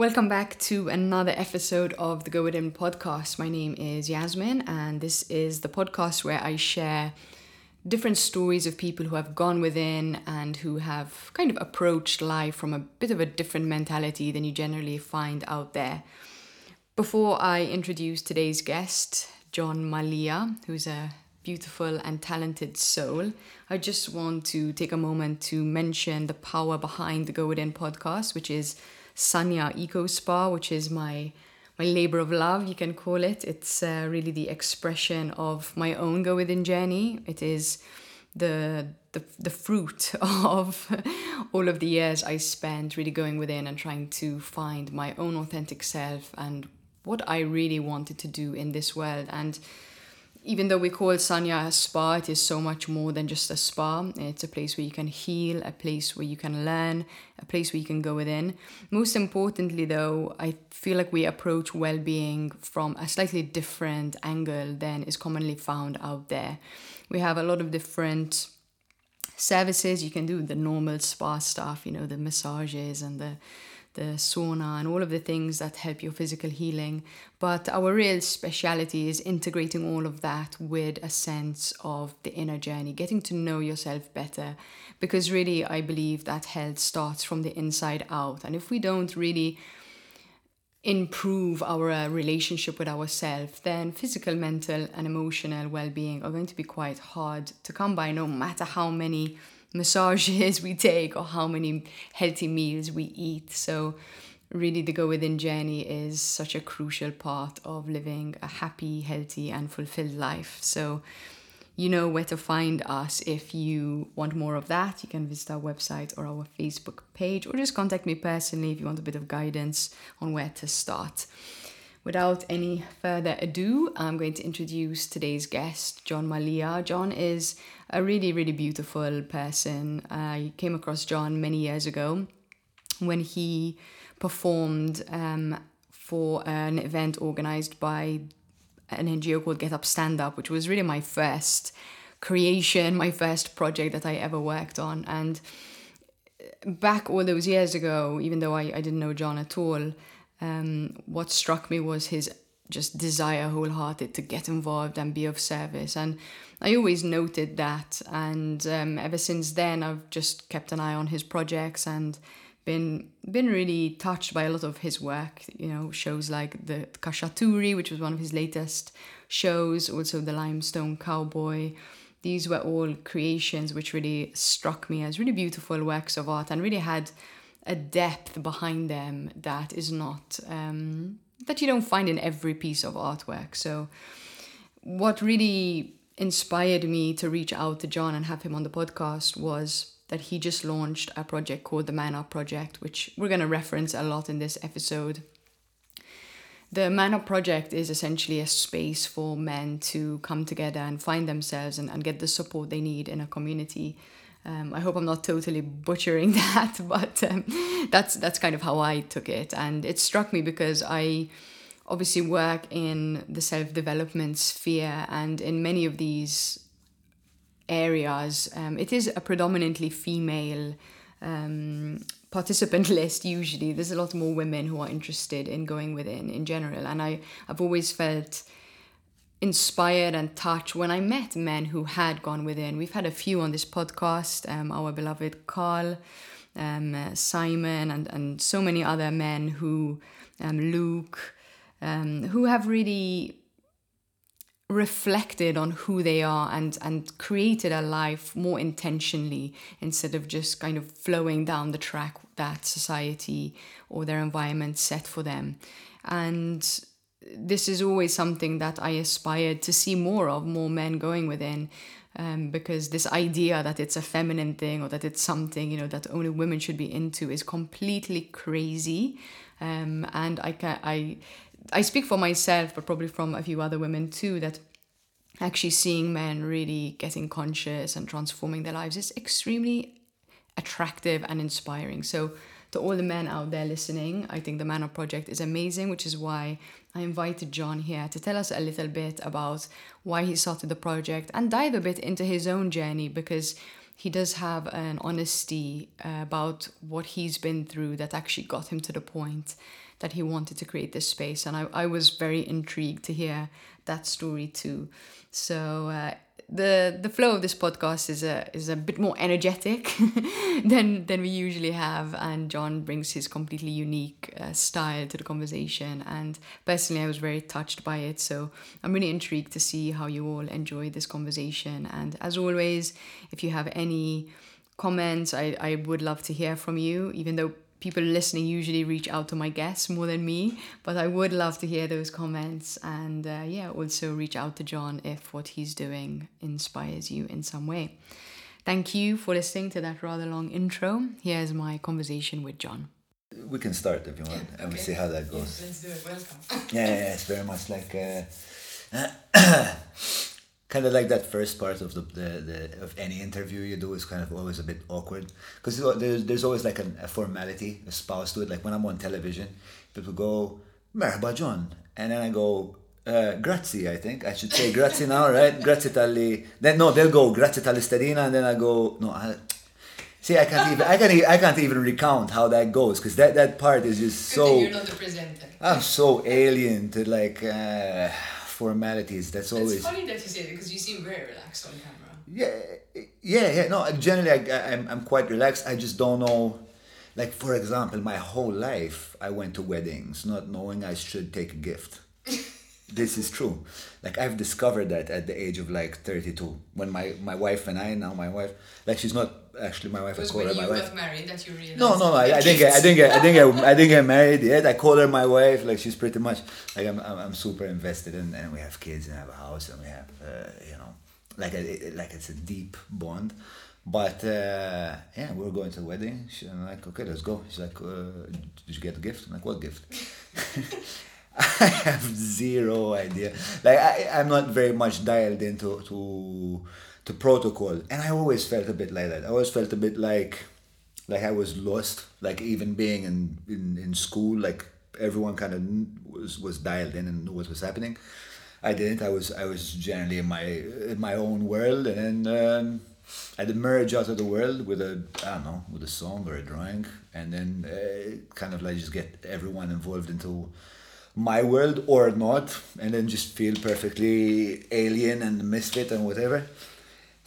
Welcome back to another episode of the Go Within podcast. My name is Yasmin, and this is the podcast where I share different stories of people who have gone within and who have kind of approached life from a bit of a different mentality than you generally find out there. Before I introduce today's guest, John Mallia, who's a beautiful and talented soul, I just want to take a moment to mention the power behind the Go Within podcast, which is Sanya Eco Spa, which is my my labor of love, you can call it. It's uh, really the expression of my own go within journey. It is the the the fruit of all of the years I spent really going within and trying to find my own authentic self and what I really wanted to do in this world and even though we call Sanya a spa, it is so much more than just a spa. It's a place where you can heal, a place where you can learn, a place where you can go within. Most importantly, though, I feel like we approach well being from a slightly different angle than is commonly found out there. We have a lot of different services you can do the normal spa stuff, you know, the massages and the the sauna and all of the things that help your physical healing. But our real speciality is integrating all of that with a sense of the inner journey, getting to know yourself better. Because really, I believe that health starts from the inside out. And if we don't really improve our uh, relationship with ourselves, then physical, mental, and emotional well being are going to be quite hard to come by, no matter how many massages we take or how many healthy meals we eat. So, really, the go within journey is such a crucial part of living a happy, healthy, and fulfilled life. So, you know where to find us if you want more of that. You can visit our website or our Facebook page, or just contact me personally if you want a bit of guidance on where to start. Without any further ado, I'm going to introduce today's guest, John Mallia. John is a really, really beautiful person. I came across John many years ago when he performed um, for an event organized by an NGO called Get Up Stand Up, which was really my first creation, my first project that I ever worked on. And back all those years ago, even though I, I didn't know John at all, um, what struck me was his just desire wholehearted to get involved and be of service. And i always noted that. And um, ever since then i've just kept an eye on his projects and been been really touched by a lot of his work. You know shows like the Khachaturi which was one of his latest shows also the limestone cowboy. These were all creations which really struck me as really beautiful works of art and really had a depth behind them that is not um, that you don't find in every piece of artwork. So, what really inspired me to reach out to John and have him on the podcast was that he just launched a project called the Man Up Project, which we're going to reference a lot in this episode. The Man Up Project is essentially a space for men to come together and find themselves and, and get the support they need in a community um, I hope I'm not totally butchering that, but um, that's that's kind of how I took it, and it struck me because I obviously work in the self development sphere, and in many of these areas, um, it is a predominantly female um, participant list. Usually, there's a lot more women who are interested in going within in general, and I I've always felt inspired and touched when I met men who had gone within. We've had a few on this podcast, um, our beloved Carl, um, uh, Simon, and, and so many other men who, um, Luke, um, who have really reflected on who they are and and created a life more intentionally instead of just kind of flowing down the track that society or their environment set for them and this is always something that I aspired to see more of, more men going within. Um, because this idea that it's a feminine thing or that it's something you know that only women should be into is completely crazy um, and I can I I speak for myself but probably from a few other women too that actually seeing men really getting conscious and transforming their lives is extremely attractive and inspiring so to all the men out there listening, I think the Man Up Project is amazing, which is why I invited John here to tell us a little bit about why he started the project and dive a bit into his own journey because he does have an honesty uh, about what he's been through that actually got him to the point that he wanted to create this space. And I, I was very intrigued to hear that story too. So uh, the the flow of this podcast is a is a bit more energetic than than we usually have. And John brings his completely unique uh, style to the conversation. And personally I was very touched by it. So I'm really intrigued to see how you all enjoy this conversation. And as always if you have any comments I, I would love to hear from you even though people listening usually reach out to my guests more than me, but I would love to hear those comments and uh, yeah, also reach out to John if what he's doing inspires you in some way. Thank you for listening to that rather long intro. Here's my conversation with John. We can start if you want, yeah, and okay. we see how that goes. Yes, let's do it. Welcome. yeah, yeah, it's very much like. Uh, kind of like that first part of the, the, the of any interview you do is kind of always a bit awkward because there's, there's always like an, a formality a espoused to it like when i'm on television people go merhaba john and then i go uh, grazie i think i should say grazie now right grazie tali then no they'll go grazie tali stadina and then i go no I, See, I can't even I can't I can't even recount how that goes because that that part is just so. You're not the presenter. I'm so alien to like. Uh, formalities. That's always. It's funny that you say that because you seem very relaxed on camera. Yeah, yeah, yeah. No, generally I, I'm I'm quite relaxed. I just don't know. Like for example, my whole life I went to weddings not knowing I should take a gift. this is true. Like I've discovered that at the age of like 32 when my my wife and I now my wife like she's not actually my wife. I call her my wife. married that you realized. No, no, no. I, I didn't get. I didn't get. I didn't get. I didn't get married yet. I call her my wife. Like she's pretty much like I'm. I'm, I'm super invested in, and we have kids and have a house and we have, uh, you know, like a, like it's a deep bond. But uh, yeah, we are going to the wedding. She, I'm like, okay, let's go. She's like, uh, did you get a gift? I'm like, what gift? I have zero idea. Like I, I'm not very much dialed into to to protocol, and I always felt a bit like that. I always felt a bit like like I was lost. Like even being in in, in school, like everyone kind of was was dialed in and knew what was happening. I didn't. I was I was generally in my in my own world, and then um, I'd emerge out of the world with a I don't know with a song or a drawing, and then uh, kind of like just get everyone involved into my world or not, and then just feel perfectly alien and misfit and whatever.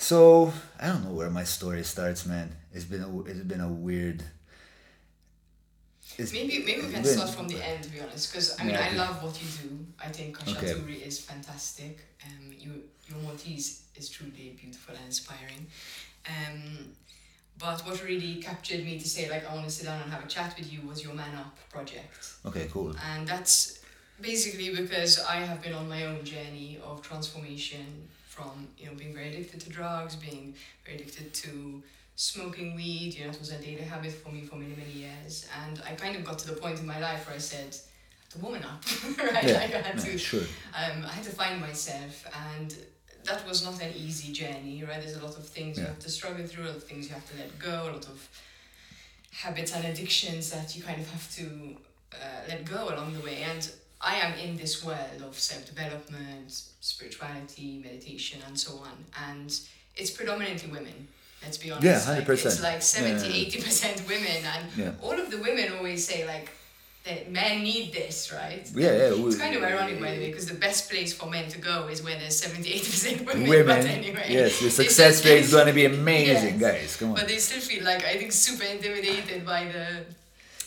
So I don't know where my story starts, man. It's been a it's been a weird. Maybe maybe we can been, start from the end to be honest, because I mean yeah, I love what you do. I think Khachaturi okay. is fantastic. Um, you your Maltese is truly beautiful and inspiring. Um, but what really captured me to say like I want to sit down and have a chat with you was your Man Up project. Okay, cool. And that's basically because I have been on my own journey of transformation from you know being very addicted to drugs, being very addicted to smoking weed. You know, it was a daily habit for me for many many years, and I kind of got to the point in my life where I said, "The woman up," right? Yeah, like I had yeah, to, sure. um, I had to find myself, and that was not an easy journey, right? There's a lot of things yeah. you have to struggle through, a lot of things you have to let go, a lot of habits and addictions that you kind of have to uh, let go along the way, and I am in this world of self development, spirituality, meditation, and so on. And it's predominantly women. Let's be honest. Yeah, hundred percent. It's like 70 80 percent women, and yeah. all of the women always say like that men need this, right? Yeah, yeah. It's kind of ironic, by the way, because the best place for men to go is where there's 70 80% women. Women. But anyway. Yes, the success rate is going to be amazing, yes. guys. Come on. But they still feel like, I think, super intimidated by the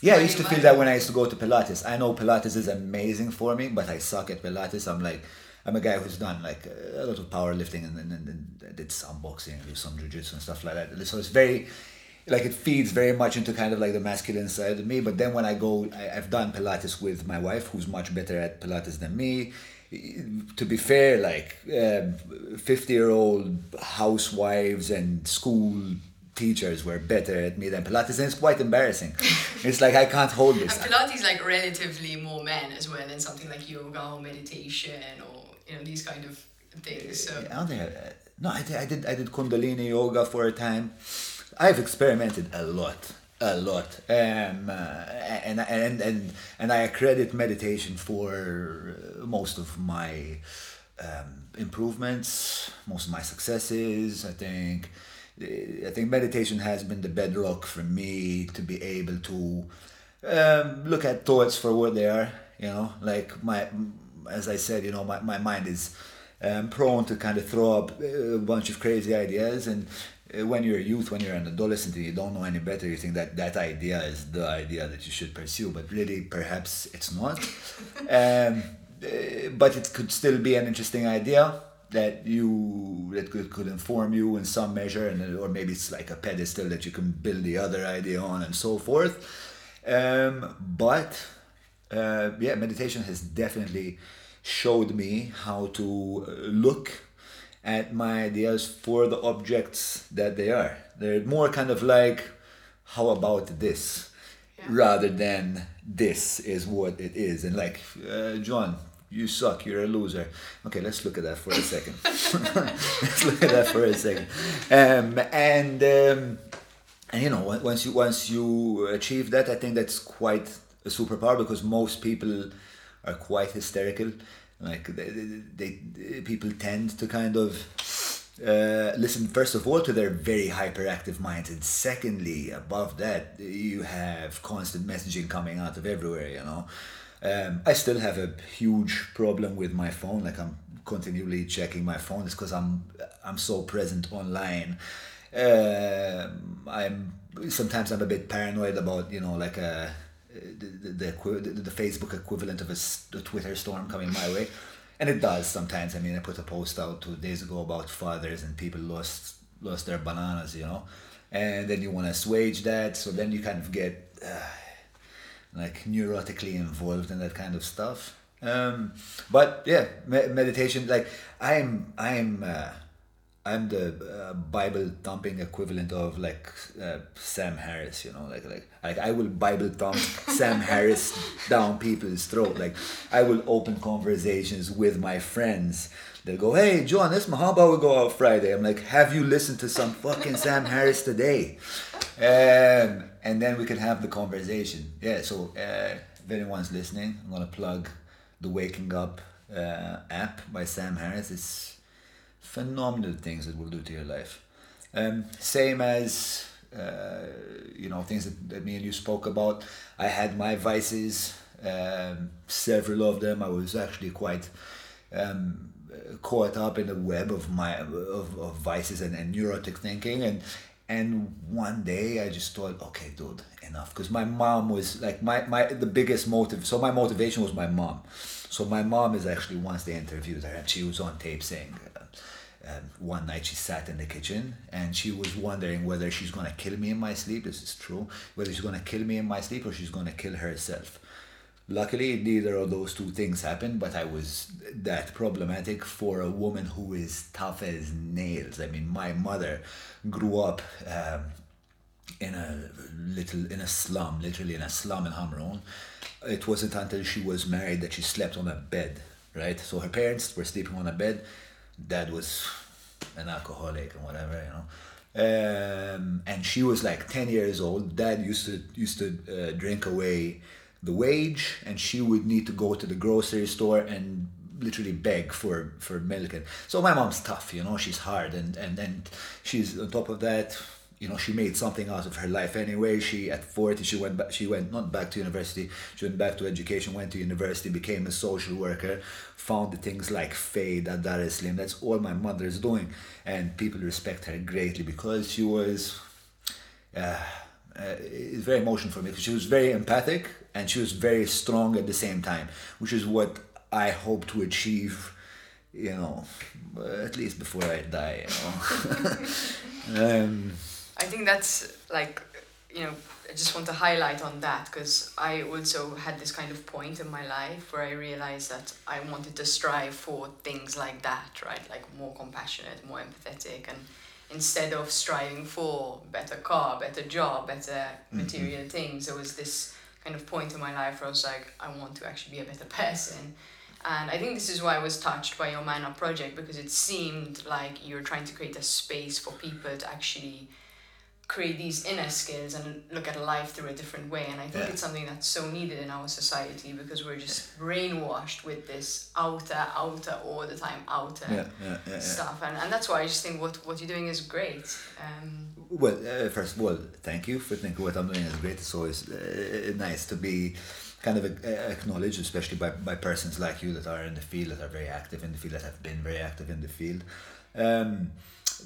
yeah, I used to feel that when I used to go to Pilates. I know Pilates is amazing for me, but I suck at Pilates. I'm like, I'm a guy who's done like a lot of powerlifting and, and, and did some boxing, do some jujitsu and stuff like that. So it's very, like it feeds very much into kind of like the masculine side of me. But then when I go, I, have done Pilates with my wife, who's much better at Pilates than me. To be fair, like fifty-year-old um, housewives and school teachers were better at me than Pilates, and it's quite embarrassing. it's like I can't hold this. And Pilates like relatively more men as well than something like yoga or meditation or you know these kind of things. So I don't think I, no, I did, I did I did Kundalini yoga for a time. I've experimented a lot, a lot, um, uh, and and and and I accredit meditation for most of my um, improvements, most of my successes. I think I think meditation has been the bedrock for me to be able to um, look at thoughts for what they are. You know, like my, as I said, you know, my, my mind is um, prone to kind of throw up a bunch of crazy ideas and uh, when you're a youth, when you're an adolescent and you don't know any better, you think that that idea is the idea that you should pursue, but really perhaps it's not. um, uh, but it could still be an interesting idea that you that could, could inform you in some measure and or maybe it's like a pedestal that you can build the other idea on and so forth. Um, but uh, yeah meditation has definitely showed me how to uh, look at my ideas for the objects that they are. They're more kind of like how about this? Yeah. rather than this is what it is. And like uh, john you suck, you're a loser. Okay, let's look at that for a second. let's look at that for a second. Um, and um, and you know, once you once you achieve that, I think that's quite a superpower because most people are quite hysterical. Like they, they, they people tend to kind of uh, listen first of all to their very hyperactive minds and secondly above that you have constant messaging coming out of everywhere you know um, I still have a huge problem with my phone. Like I'm continually checking my phone. It's because I'm I'm so present online. Um, I'm sometimes I'm a bit paranoid about you know like a uh, the the, the, Facebook equivalent of a, a Twitter storm coming my way, and it does sometimes. I mean, I put a post out two days ago about fathers and people lost lost their bananas, you know, and then you want to assuage that, so then you kind of get. Uh, like neurotically involved in that kind of stuff. Um, but yeah, me- meditation. Like I'm, I'm, uh, I'm the uh, Bible thumping equivalent of like uh, Sam Harris. You know, like like like I will Bible thump Sam Harris down people's throat. Like I will open conversations with my friends. They'll go, "Hey, John, this how about we go out Friday?" I'm like, "Have you listened to some fucking Sam Harris today?" Um, and then we can have the conversation. Yeah. So uh, if anyone's listening, I'm gonna plug the Waking Up uh, app by Sam Harris. It's phenomenal things it will do to your life. Um, same as uh, you know things that, that me and you spoke about. I had my vices, um, several of them. I was actually quite. Um, caught up in the web of my of, of vices and, and neurotic thinking and and one day I just thought, okay, dude, enough. Because my mom was like my, my the biggest motive. So my motivation was my mom. So my mom is actually once they interviewed her and she was on tape saying, uh, uh, one night she sat in the kitchen and she was wondering whether she's gonna kill me in my sleep. This is true. Whether she's gonna kill me in my sleep or she's gonna kill herself. Luckily, neither of those two things happened, but I was that problematic for a woman who is tough as nails. I mean, my mother grew up um, in a little in a slum, literally in a slum in Hamrun. It wasn't until she was married that she slept on a bed, right? So her parents were sleeping on a bed. Dad was an alcoholic and whatever, you know. Um, and she was like 10 years old. Dad used to used to uh, drink away the wage, and she would need to go to the grocery store and literally beg for for milk. And so my mom's tough you know she's hard and and and she's on top of that you know she made something out of her life anyway. She at 40 she went back she went not back to university she went back to education went to university became a social worker founded things like fade at Dar es that's all my mother is doing. And people respect her greatly because she was uh, uh, it's very emotional for me because she was very empathic and she was very strong at the same time which is what I hope to achieve, you know, at least before I die, you know. um, I think that's like, you know, I just want to highlight on that because I also had this kind of point in my life where I realized that I wanted to strive for things like that, right? Like more compassionate, more empathetic, and instead of striving for better car, better job, better mm-hmm. material mm-hmm. things, there was this kind of point in my life where I was like, I want to actually be a better person. And I think this is why I was touched by your Man Up project because it seemed like you're trying to create a space for people to actually create these inner skills and look at life through a different way. And I think Yeah. it's something that's so needed in our society because we're just brainwashed with this outer, outer, all the time, outer Yeah, yeah, stuff. And, and that's why I just think what, what you're doing is great. Um, Well, uh, first of all, thank you for thinking what I'm doing is great. It's always uh, nice to be kind of uh, acknowledged, especially by, by persons like you that are in the field, that are very active in the field, that have been very active in the field. Um,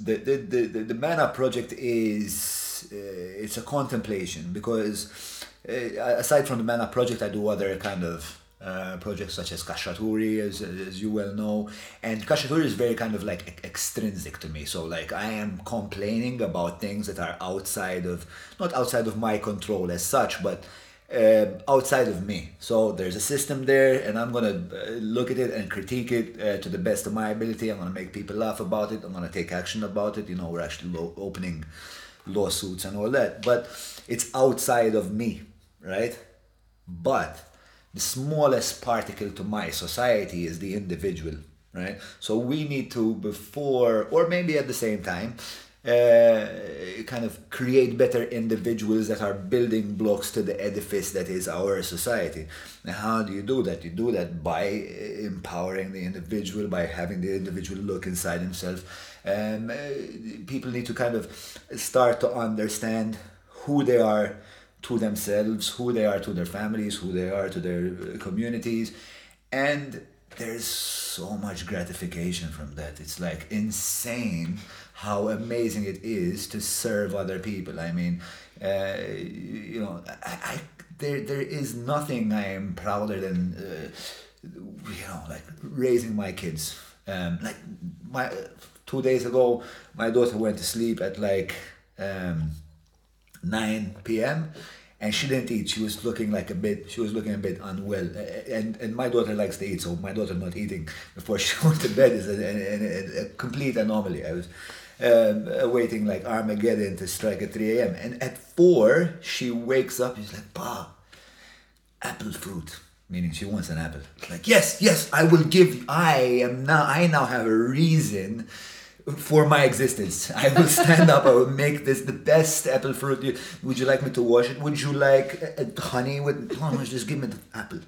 the, the, the, the, the Man Up project is uh, it's a contemplation because uh, aside from the Man Up project, I do other kind of uh, projects such as Kashaturi, as, as you well know. And Kashaturi is very kind of like extrinsic to me. So, like, I am complaining about things that are outside of, not outside of my control as such, but um, outside of me. So, there's a system there, and I'm gonna uh, look at it and critique it uh, to the best of my ability. I'm gonna make people laugh about it. I'm gonna take action about it. You know, we're actually lo- opening lawsuits and all that, but it's outside of me, right? But the smallest particle to my society is the individual, right? So we need to, before or maybe at the same time, uh, kind of create better individuals that are building blocks to the edifice that is our society. How do you do that? You do that by empowering the individual, by having the individual look inside himself. Um, uh, people need to kind of start to understand who they are to themselves, who they are to their families, who they are to their uh, communities. And there's so much gratification from that. It's like insane how amazing it is to serve other people. I mean, uh, you know, I, I there there is nothing I am prouder than uh, you know like raising my kids. Um, like my two days ago, my daughter went to sleep at like. Um, 9 p.m. and she didn't eat. She was looking like a bit. She was looking a bit unwell. And and my daughter likes to eat, so my daughter not eating before she went to bed is a, a, a, a complete anomaly. I was um, waiting like Armageddon to strike at 3 a.m. And at four, she wakes up. She's like, "Pa, apple fruit." Meaning she wants an apple. Like yes, yes, I will give. I am now. I now have a reason for my existence. I will stand up. I will make this the best apple fruit. Would you like me to wash it? Would you like uh, uh, honey with? Oh, just give me the apple.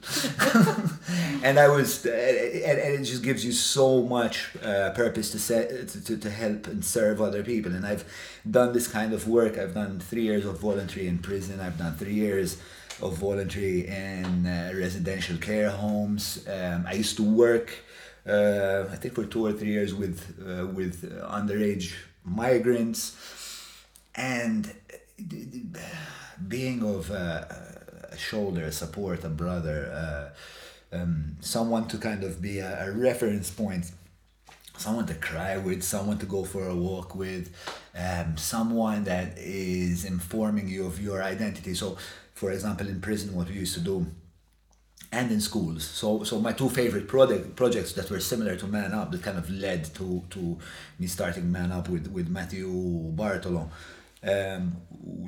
and I was, uh, and, and it just gives you so much uh, purpose to, set, to, to to help and serve other people. And I've done this kind of work. I've done three years of voluntary in prison. I've done three years of voluntary in uh, residential care homes. Um, I used to work uh, I think for two or three years with uh, with uh, underage migrants, and uh, being of a shoulder, a support, a brother, uh, um, someone to kind of be a, a reference point, someone to cry with, someone to go for a walk with, um, someone that is informing you of your identity. So, for example, in prison, what we used to do and in schools. So so my two favorite project projects that were similar to Man Up that kind of led to to me starting Man Up with with Matthew Bartolo. Um,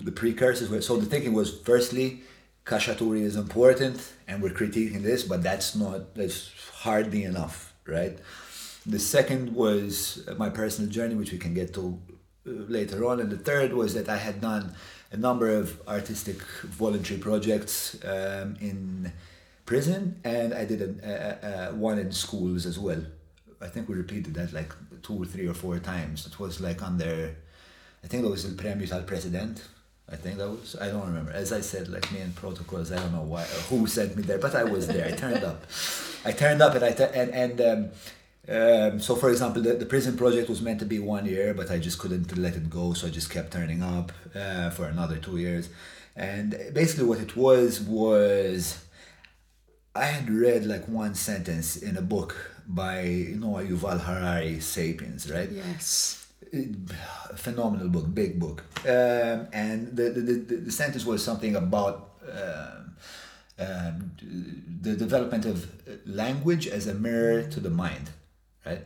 the precursors were so the thinking was firstly Kashaturi is important and we're critiquing this, but that's not that's hardly enough, right? The second was my personal journey, which we can get to uh, later on, and the third was that I had done a number of artistic voluntary projects um, in prison, and I did a, a, a, one in schools as well. I think we repeated that like two or three or four times. It was like under, I think that was El Premio al President. I think that was. I don't remember. As I said, like me and protocols. I don't know why who sent me there, but I was there. I turned up. I turned up, and I and and. Um, um, so, for example, the, the prison project was meant to be one year, but I just couldn't let it go, so I just kept turning up uh, for another two years. And basically, what it was was I had read like one sentence in a book by Noah Yuval Harari, *Sapiens*, right? Yes. A phenomenal book, big book, um, and the, the, the, the sentence was something about. Um, um, the development of language as a mirror to the mind, right?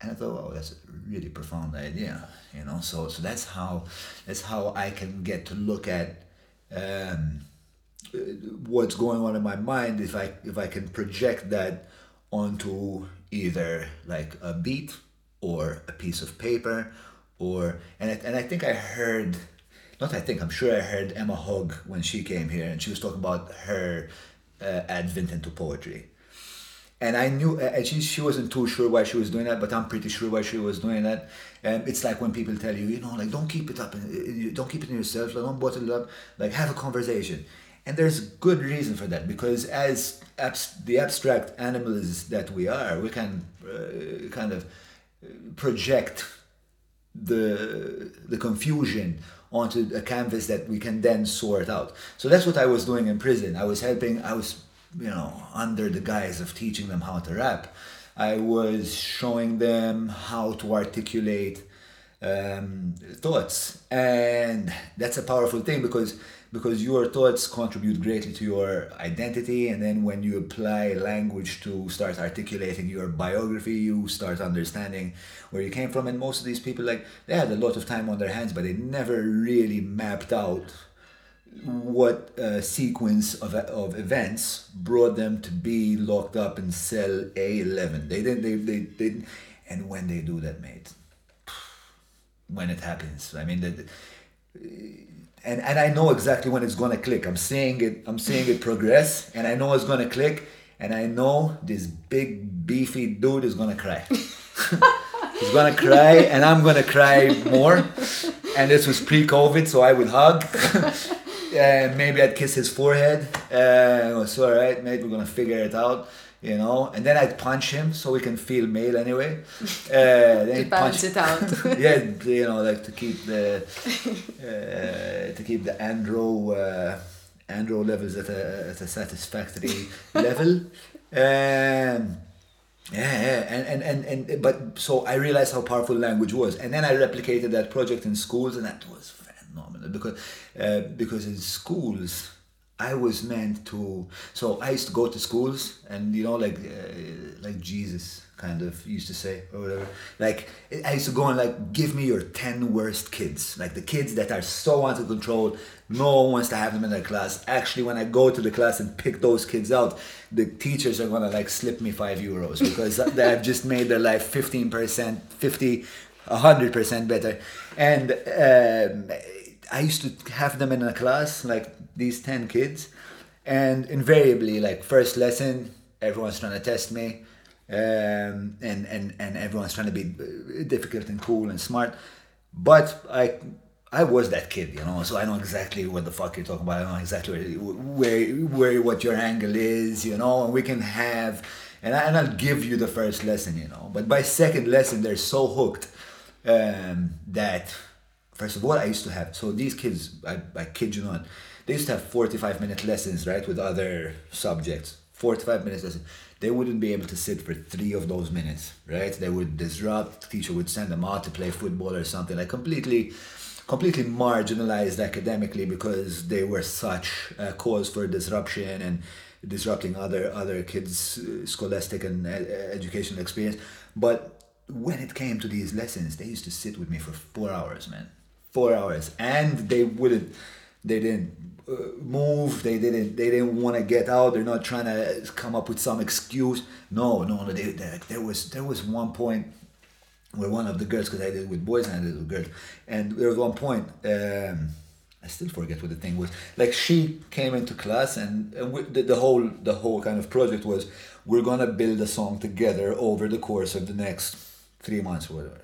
And I thought, oh, that's a really profound idea, you know. So, so that's how, that's how I can get to look at um, what's going on in my mind if I if I can project that onto either like a beat or a piece of paper or and I, and I think I heard not I think I'm sure I heard Emma Hogg when she came here, and she was talking about her uh, advent into poetry. And I knew, uh, and she, she wasn't too sure why she was doing that, but I'm pretty sure why she was doing that. And it's like when people tell you, you know, like don't keep it up, and don't keep it in yourself, like, don't bottle it up, like have a conversation. And there's good reason for that because as abs- the abstract animals that we are, we can uh, kind of project the the confusion onto a canvas that we can then sort out. So that's what I was doing in prison. I was helping. I was you know under the guise of teaching them how to rap. I was showing them how to articulate um, thoughts, and that's a powerful thing because because your thoughts contribute greatly to your identity and then when you apply language to start articulating your biography you start understanding where you came from. And most of these people like they had a lot of time on their hands but they never really mapped out what uh, sequence of, of events brought them to be locked up in cell A11 they didn't they, they, they and when they do that mate when it happens i mean that and and I know exactly when it's gonna click. I'm seeing it. I'm seeing it progress, and I know it's gonna click. And I know this big beefy dude is gonna cry. He's gonna cry, and I'm gonna cry more. And this was pre-COVID, so I would hug. and maybe I'd kiss his forehead. Uh, was all right, mate. We're gonna figure it out you know, and then I'd punch him so we can feel male anyway. Uh, then to balance punch, it out. yeah, you know, like to keep the uh, to keep the andro uh, andro levels at a at a satisfactory level. Um, yeah, yeah, and, and, and, and but so I realized how powerful language was, and then I replicated that project in schools, and that was phenomenal because uh, because in schools I was meant to. So I used to go to schools, and you know, like uh, like Jesus kind of used to say or whatever. Like I used to go and like give me your ten worst kids, like the kids that are so out of control. No one wants to have them in their class. Actually, when I go to the class and pick those kids out, the teachers are gonna like slip me five euros because I've just made their life fifteen percent, fifty, hundred percent better. And um, I used to have them in a class like these 10 kids and invariably like first lesson everyone's trying to test me um, and, and, and everyone's trying to be difficult and cool and smart but I I was that kid, you know, so I know exactly what the fuck you're talking about. I know exactly where, where, where what your angle is, you know, and we can have, and, I, and I'll give you the first lesson, you know. But by second lesson, they're so hooked um, that, first of all, I used to have, so these kids, I, I kid you not, they used to have 45 minute lessons, right, with other subjects. 45 minutes lesson. They wouldn't be able to sit for three of those minutes, right? They would disrupt, teacher would send them out to play football or something, like completely completely marginalized academically because they were such a cause for disruption and disrupting other other kids' scholastic and educational experience. But when it came to these lessons, they used to sit with me for four hours, man, four hours, and they wouldn't, they didn't uh, move. They didn't. They didn't want to get out. They're not trying to come up with some excuse. No, no, no. They, they, there was there was one point where one of the girls, because I did it with boys and I did it with girls, and there was one point. Um, I still forget what the thing was. Like she came into class, and, and we, the, the whole the whole kind of project was we're gonna build a song together over the course of the next three months or whatever.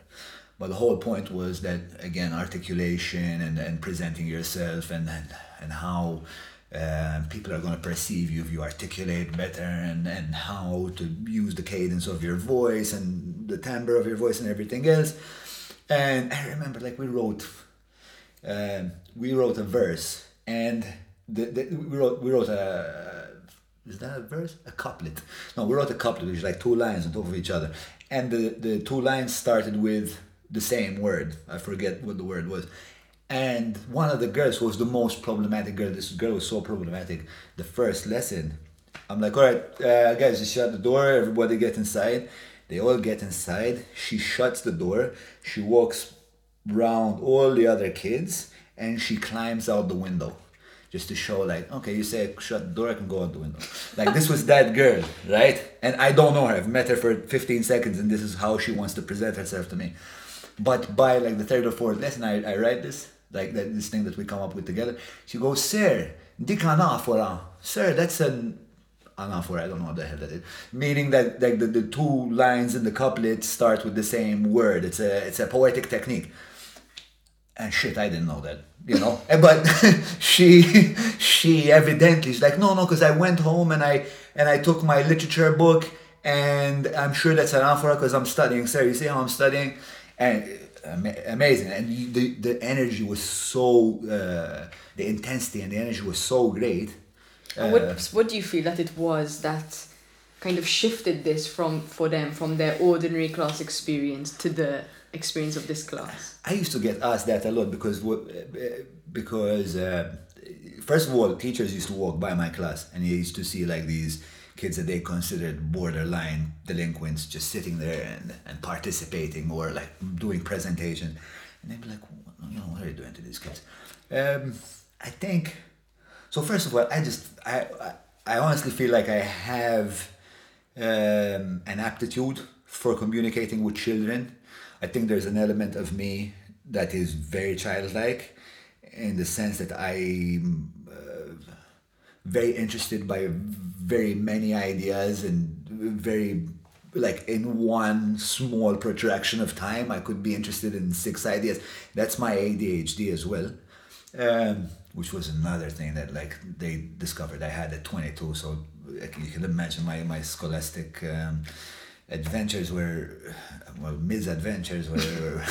But the whole point was that again articulation and, and presenting yourself and, and and how uh, people are going to perceive you if you articulate better and, and how to use the cadence of your voice and the timbre of your voice and everything else. And I remember like we wrote uh, we wrote a verse and the, the, we wrote we wrote a is that a verse? A couplet. No, we wrote a couplet which is like two lines on top of each other. And the, the two lines started with the same word. I forget what the word was and one of the girls was the most problematic girl. This girl was so problematic. The first lesson, I'm like, all right, uh, guys, just shut the door. Everybody get inside. They all get inside. She shuts the door. She walks round all the other kids and she climbs out the window just to show like okay you say shut the door i can go out the window like this was that girl right and i don't know her i've met her for 15 seconds and this is how she wants to present herself to me but by like the third or fourth lesson i, I write this like that, this thing that we come up with together. She goes, Sir, dik anafora. Sir, that's an anaphora, I don't know what the hell that is. Meaning that like the, the two lines in the couplet start with the same word. It's a it's a poetic technique. And shit, I didn't know that, you know. but she she evidently is like, no, no, because I went home and I and I took my literature book and I'm sure that's an anaphora because I'm studying. Sir, you see how I'm studying, and amazing. And the the energy was so uh, the intensity and the energy was so great uh, what what do you feel that it was that kind of shifted this from for them from their ordinary class experience to the experience of this class? I used to get asked that a lot because because uh, first of all, teachers used to walk by my class and they used to see like these kids that they considered borderline delinquents just sitting there and, and participating or like doing presentation and they'd be like you know what are you doing to these kids um, i think so first of all, I just I I, honestly feel like I have um, an aptitude for communicating with children. I think there's an element of me that is very childlike in the sense that I'm very interested by very many ideas and very like in one small protraction of time i could be interested in six ideas that's my adhd as well um, which was another thing that like they discovered I had at 22. So like, you can imagine my my scholastic um, adventures were well misadventures were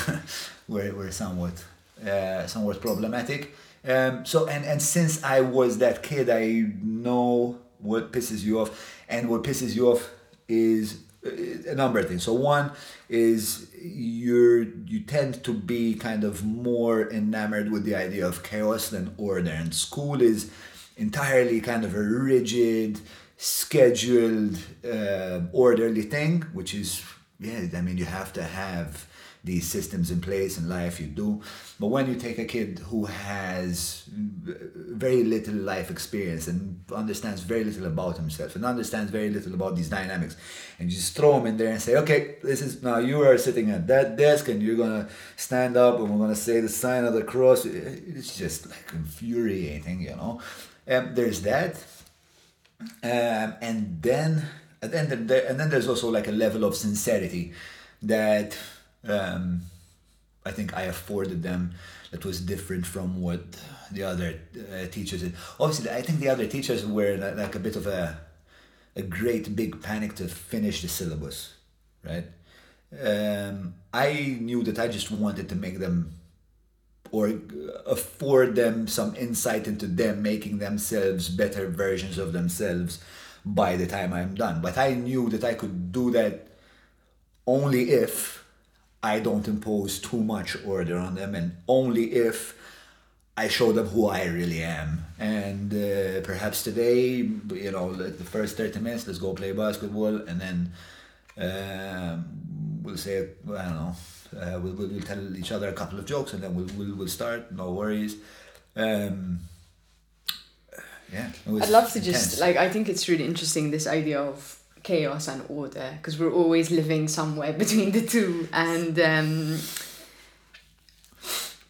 were, were somewhat uh, somewhat problematic. Um, so and and since I was that kid, I know what pisses you off, and what pisses you off is a number of things. So one is you're you tend to be kind of more enamored with the idea of chaos than order, and school is entirely kind of a rigid, scheduled, uh, orderly thing, which is yeah. I mean, you have to have these systems in place in life you do. But when you take a kid who has very little life experience and understands very little about himself and understands very little about these dynamics and you just throw him in there and say okay this is now you are sitting at that desk and you're gonna stand up and we're gonna say the sign of the cross. It's just like infuriating you know? And um, there's that. Um, and then and then and then there's also like a level of sincerity that um, I think I afforded them that was different from what the other uh, teachers did. Obviously, I think the other teachers were like a bit of a a great big panic to finish the syllabus, right? Um, I knew that I just wanted to make them or afford them some insight into them making themselves better versions of themselves by the time I'm done. But I knew that I could do that only if I don't impose too much order on them, and only if I show them who I really am. And uh, perhaps today, you know, the first 30 minutes, let's go play basketball, and then um, we'll say, well, I don't know, uh, we'll, we'll, tell each other a couple of jokes, and then we'll, we'll, we'll start, no worries. Um, yeah, I'd love to intense. just, like, I think it's really interesting this idea of chaos and order because we're always living somewhere between the two. And um,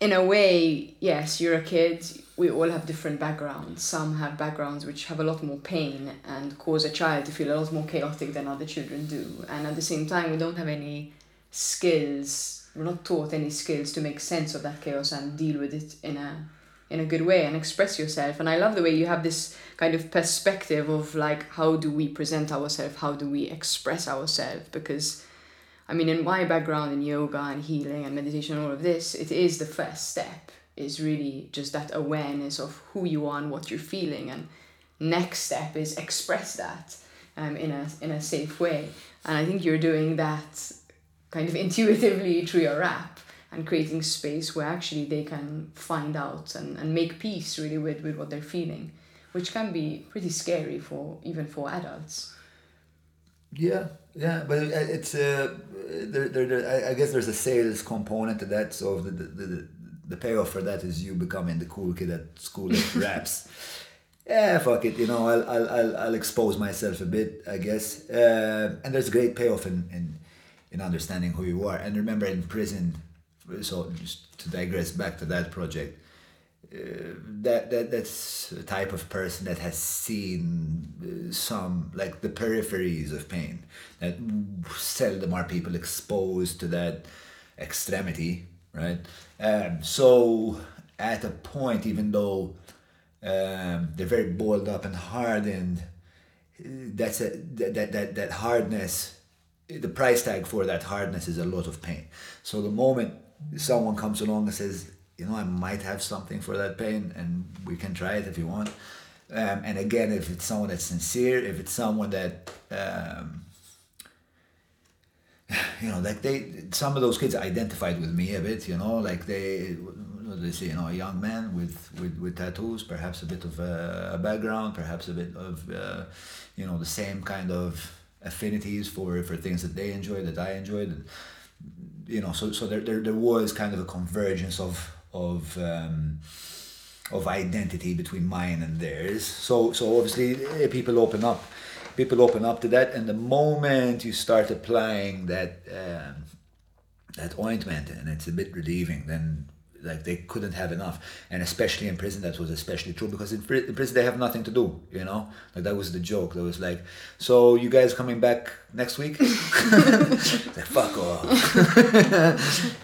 in a way yes you're a kid we all have different backgrounds. Some have backgrounds which have a lot more pain and cause a child to feel a lot more chaotic than other children do. And at the same time we don't have any skills we're not taught any skills to make sense of that chaos and deal with it in a in a good way and express yourself. And i love the way you have this kind of perspective of like how do we present ourselves? How do we express ourselves? Because i mean in my background in yoga and healing and meditation all of this it is the first step is really just that awareness of who you are and what you're feeling. And next step is express that um, in a in a safe way. And i think you're doing that kind of intuitively through your rap and creating space where actually they can find out and, and make peace really with, with what they're feeling, which can be pretty scary for even for adults. Yeah, yeah, but it's uh, there, there, there, I guess there's a sales component to that. So the, the, the, the payoff for that is you becoming the cool kid at school that raps. yeah, fuck it, you know, I'll, I'll, I'll, I'll expose myself a bit, I guess. Uh, and there's a great payoff in, in, in understanding who you are. And remember, in prison, so just to digress back to that project, uh, that that that's a type of person that has seen uh, some like the peripheries of pain. That seldom are people exposed to that extremity, right? Um, so at a point, even though um, they're very boiled up and hardened, that's a that that that hardness. The price tag for that hardness is a lot of pain. So the moment someone comes along and says, you know, I might have something for that pain, and we can try it if you want. Um, and again, if it's someone that's sincere, if it's someone that, um, you know, like they, some of those kids identified with me a bit, you know, like they, they say, you know, a young man with, with, with tattoos, perhaps a bit of a, a background, perhaps a bit of, uh, you know, the same kind of affinities for, for things that they enjoy, that I enjoyed. And, you know, so, so there, there, there was kind of a convergence of, of um, of identity between mine and theirs. So so obviously eh, people open up, people open up to that, and the moment you start applying that um, that ointment, and it's a bit relieving, then like they couldn't have enough. And especially in prison that was especially true because in, prison they have nothing to do you know? Like that was the joke. That was like so you guys coming back next week? Like, fuck off.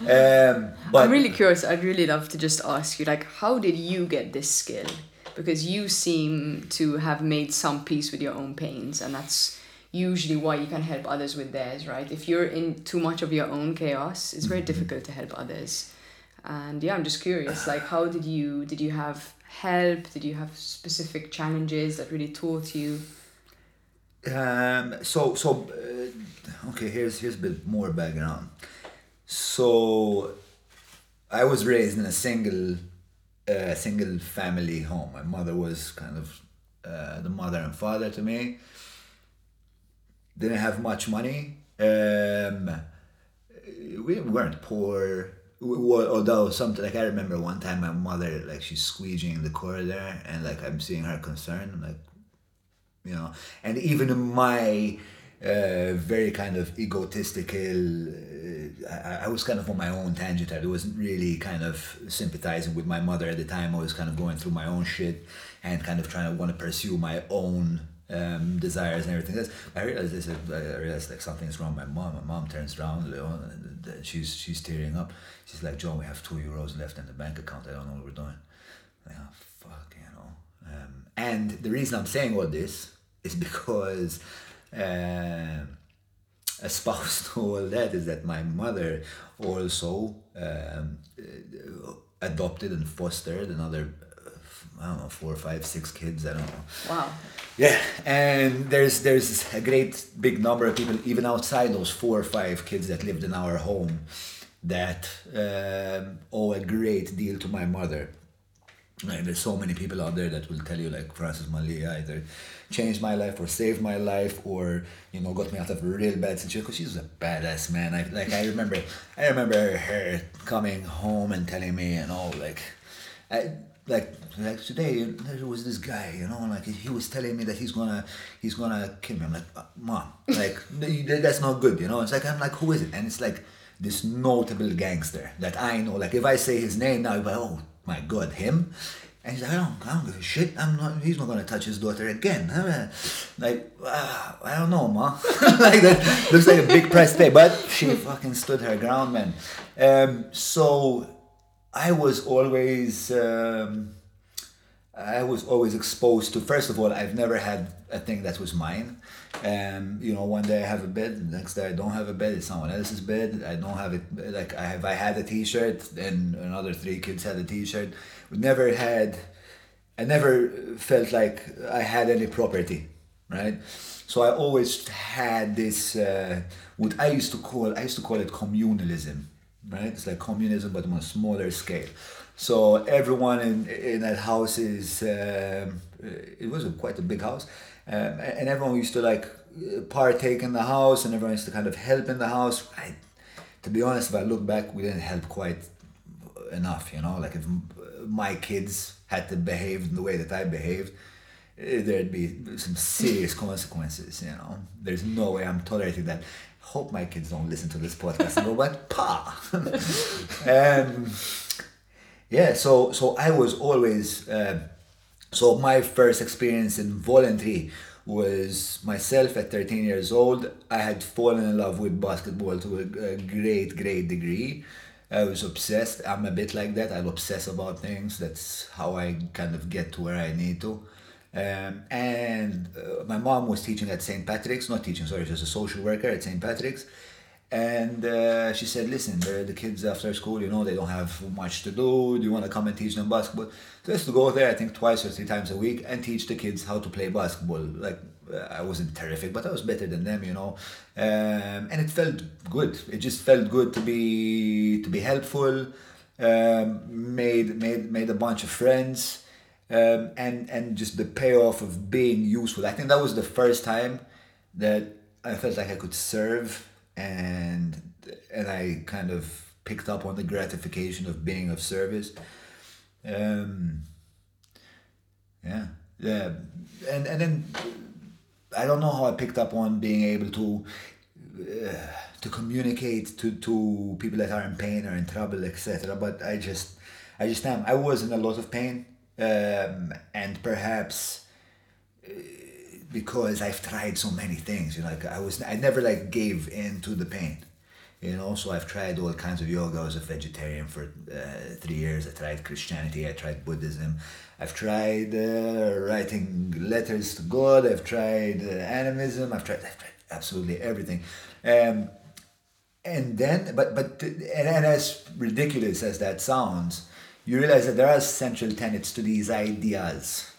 Um, but i'm really curious. I'd really love to just ask you like how did you get this skill? Because you seem to have made some peace with your own pains and that's usually why you can help others with theirs right? If you're in too much of your own chaos it's very mm-hmm. difficult to help others and yeah i'm just curious like how did you did you have help? Did you have specific challenges that really taught you? Um so so uh, okay here's here's a bit more background. So i was raised in a single uh, single family home. My mother was kind of uh, the mother and father to me. Didn't have much money. Um we weren't poor although something like I remember one time my mother like she's squeegeeing in the corridor and like I'm seeing her concern like you know and even in my uh, very kind of egotistical uh, I, I, was kind of on my own tangent. I wasn't really kind of sympathizing with my mother at the time. I was kind of going through my own shit and kind of trying to want to pursue my own um, desires and everything else. I realized this. I realized like something's wrong. My mom. My mom turns around. And she's she's tearing up. She's like, John, we have two euros left in the bank account. I don't know what we're doing. Like, oh, fuck, you know. Um, and the reason I'm saying all this is because uh, a spouse to all that is that my mother also um, adopted and fostered another I don't know, four, five, six kids. I don't know. Wow. Yeah, and there's there's a great big number of people even outside those four or five kids that lived in our home that um, owe a great deal to my mother. Like, there's so many people out there that will tell you like Francis Mallia either changed my life or saved my life or you know got me out of a real bad situation because she's a badass man. I, like I remember I remember her coming home and telling me you know like I like like today there was this guy you know like he was telling me that he's gonna he's gonna kill me i'm like uh, mom like that's not good you know it's like i'm like who is it and it's like this notable gangster that i know like if i say his name now like oh my god him and he's like, I don't, I don't give a shit. I'm not. He's not gonna touch his daughter again. Like, uh, I don't know, ma. like that looks like a big price pay, but she fucking stood her ground, man. Um, so I was always um, I was always exposed to. First of all, I've never had a thing that was mine. Um, you know, one day I have a bed, next day I don't have a bed. It's someone else's bed. I don't have it. Like I have, I had a T-shirt, and another three kids had a T-shirt. We never had. I never felt like I had any property, right? So I always had this. Uh, what I used to call I used to call it communalism right? It's like communism, but on a smaller scale. So everyone in in that house is um, it was a, quite a big house, um, and everyone used to like partake in the house, and everyone used to kind of help in the house. I, to be honest, if I look back, we didn't help quite enough. You know, like if my kids had to behave in the way that I behaved, there'd be some serious consequences. You know, there's no way I'm tolerating that. Hope my kids don't listen to this podcast and go, but pa. um, yeah, so so I was always uh, so my first experience in voluntary was myself at 13 years old. I had fallen in love with basketball to a, great, great degree. I was obsessed. I'm a bit like that. I obsess about things. That's how I kind of get to where I need to. Um, and uh, my mom was teaching at St. Patrick's, not teaching, sorry, she was a social worker at St. Patrick's. And uh, she said, listen, the kids after school, you know, they don't have much to do. Do you want to come and teach them basketball? So I used to go there, I think, twice or three times a week and teach the kids how to play basketball. Like, uh, I wasn't terrific, but I was better than them, you know. Um, and it felt good. It just felt good to be to be helpful. Um, made made made a bunch of friends, um, and and just the payoff of being useful. I think that was the first time that I felt like I could serve and and I kind of picked up on the gratification of being of service. Um, yeah, yeah, and and then I don't know how I picked up on being able to uh, to communicate to to people that are in pain or in trouble, etc. But I just I just am. I was in a lot of pain, um, and perhaps because I've tried so many things. You know, like I was, I never like gave in to the pain. You know, so I've tried all kinds of yoga. I was a vegetarian for uh, three years. I tried Christianity. I tried Buddhism. I've tried uh, writing letters to God. I've tried uh, animism. I've tried, I've tried absolutely everything. Um, and then, but but and, and as ridiculous as that sounds, you realize that there are central tenets to these ideas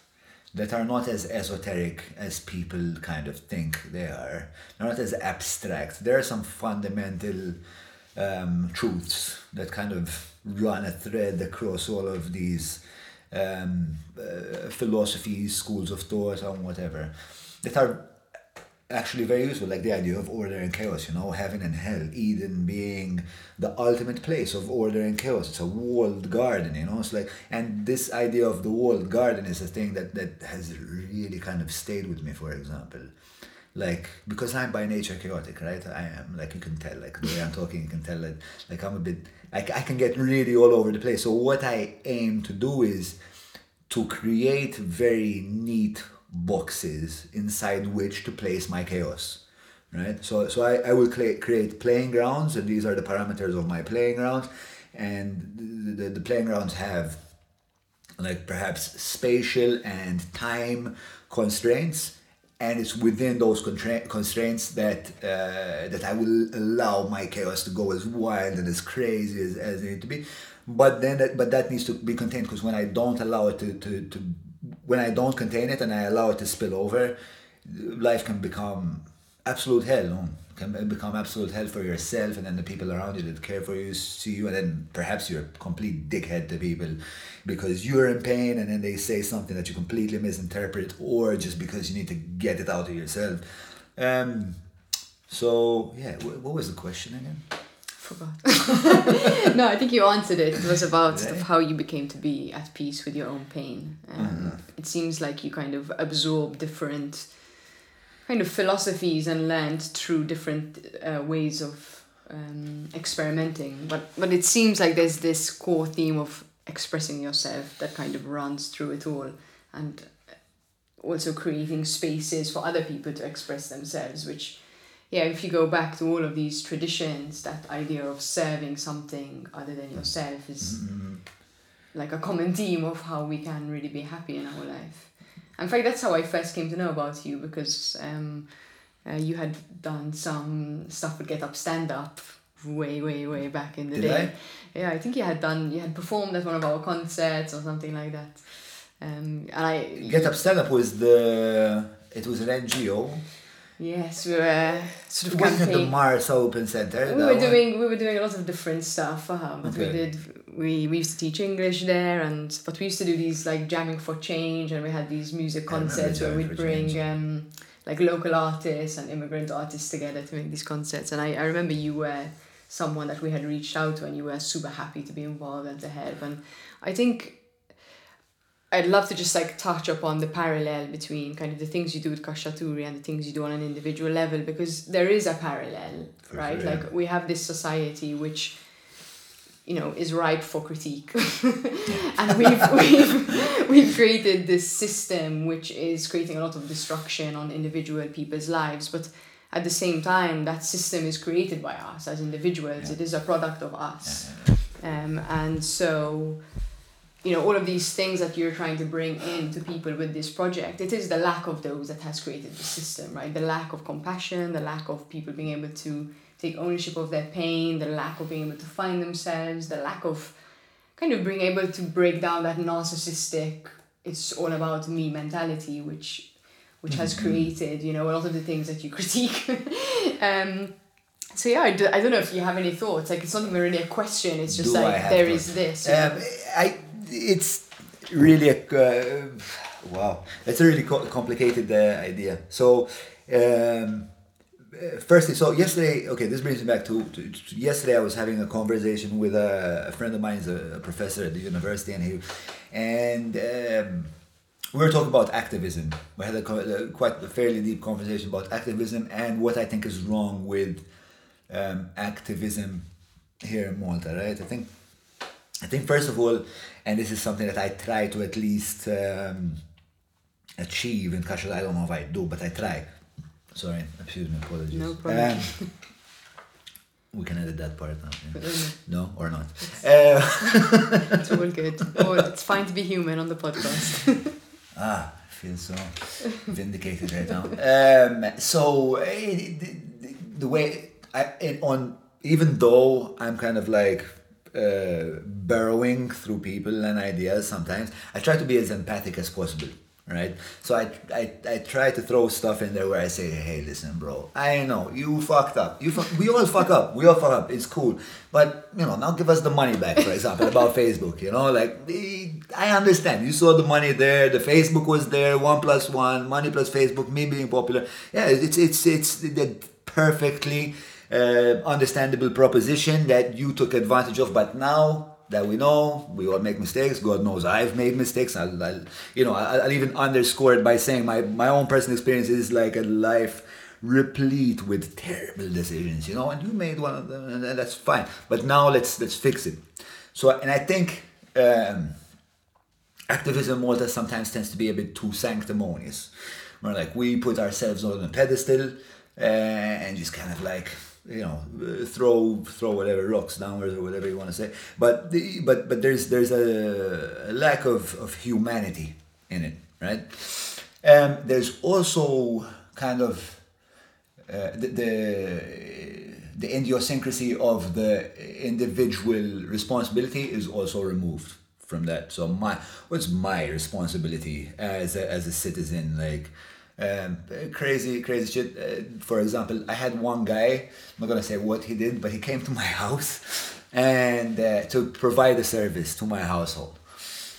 that are not as esoteric as people kind of think they are. They're not as abstract. There are some fundamental um, truths that kind of run a thread across all of these um, uh, philosophies, schools of thought, and whatever, that are actually very useful, like the idea of order and chaos, you know, heaven and hell, Eden being the ultimate place of order and chaos. It's a walled garden, you know. It's like and this idea of the walled garden is a thing that, that has really kind of stayed with me, for example. Like because I'm by nature chaotic, right? I am like you can tell, like the way I'm talking, you can tell that like I'm a bit like I can get really all over the place. So what I aim to do is to create very neat boxes inside which to place my chaos right? So so i, I will cl- create playing grounds and these are the parameters of my playing grounds. And the, the, the playing grounds have like perhaps spatial and time constraints and it's within those contra- constraints that uh, that I will allow my chaos to go as wild and as crazy as, as it need to be. But then that, but that needs to be contained because when I don't allow it to, to, to when I don't contain it and I allow it to spill over, life can become absolute hell. No? Can become absolute hell for yourself and then the people around you that care for you see you and then perhaps you're a complete dickhead to people because you're in pain and then they say something that you completely misinterpret or just because you need to get it out of yourself. Um, so yeah, what was the question again? Forgot. no, I think you answered it. It was about of how you became to be at peace with your own pain. And mm-hmm. It seems like you kind of absorb different kind of philosophies and learned through different uh, ways of um, experimenting. But but it seems like there's this core theme of expressing yourself that kind of runs through it all, and also creating spaces for other people to express themselves, which yeah, if you go back to all of these traditions, that idea of serving something other than yourself is mm-hmm. like a common theme of how we can really be happy in our life. In fact, that's how I first came to know about you because um, uh, you had done some stuff with Get Up Stand Up way, way, way back in the Did day. I? Yeah, I think you had done, you had performed at one of our concerts or something like that. Um, and I Get Up Stand Up was the, it was an NGO Yes, we were sort of Wasn't the Marsa Open Center? We were doing we were doing a lot of different stuff. Uh, but okay. we did we, we used to teach English there, and but we used to do these like jamming for change, and we had these music concerts where we'd bring um, like local artists and immigrant artists together to make these concerts. And I, I remember you were someone that we had reached out to, and you were super happy to be involved and to help. And I think I'd love to just like touch upon the parallel between kind of the things you do with Cacciaturi and the things you do on an individual level because there is a parallel, For right? sure, yeah. Like we have this society which you know is ripe for critique and we've, we've we've created this system which is creating a lot of destruction on individual people's lives but at the same time that system is created by us as individuals Yeah. it is a product of us Yeah, um, and so you know all of these things that you're trying to bring in to people with this project it is the lack of those that has created the system right? The lack of compassion the lack of people being able to take ownership of their pain the lack of being able to find themselves the lack of kind of being able to break down that narcissistic it's all about me mentality which which has Mhm. created you know a lot of the things that you critique. Um, so yeah I, do, I don't know if you have any thoughts. Like it's not even really a question. It's just Do like there is this? Um, I it's really a uh, wow. It's a really co- complicated uh, idea. So. Um, uh, firstly, so yesterday, okay, this brings me back to, to, to yesterday. I was having a conversation with a, a friend of mine, a, a professor at the university, and he, and um, we were talking about activism. We had a, a quite a fairly deep conversation about activism and what I think is wrong with um, activism here in Malta, right? I think, I think first of all, and this is something that I try to at least um, achieve in Kashal. I don't know if I do, but I try. Sorry, excuse me, apologies. No problem. Um, we can edit that part now. yeah. No, or not. Uh, it's all good oh, it's fine to be human on the podcast Ah, I feel so vindicated right now. Um, so eh, the, the, the way I on even though I'm kind of like uh, burrowing through people and ideas sometimes, I try to be as empathic as possible. Right, so I, I I try to throw stuff in there where I say, hey, listen, bro, I know you fucked up. You fuck, we all fuck up. We all fuck up. It's cool, but you know, now give us the money back. For example, about Facebook. You know, like I understand. You saw the money there. The Facebook was there. One plus one, money plus Facebook. Me being popular. Yeah, it's it's it's the perfectly uh, understandable proposition that you took advantage of. But now that we know, we all make mistakes. God knows I've made mistakes. I'll, I'll you know, I'll, I'll even underscore it by saying my my own personal experience is like a life replete with terrible decisions. You know, and you made one of them, and that's fine. But now let's let's fix it. So, and I think. Um, activism Malta sometimes tends to be a bit too sanctimonious. Where like we put ourselves on a pedestal uh, and just kind of like you know throw throw whatever rocks downwards or whatever you want to say. But the, but but there's there's a, a lack of, of humanity in it, right? Um, there's also kind of uh, the, the the idiosyncrasy of the individual responsibility is also removed from that. So my what's my responsibility as a, as a citizen? Like um, crazy crazy shit. Uh, for example, I had one guy. I'm not gonna say what he did, but he came to my house and uh, to provide a service to my household.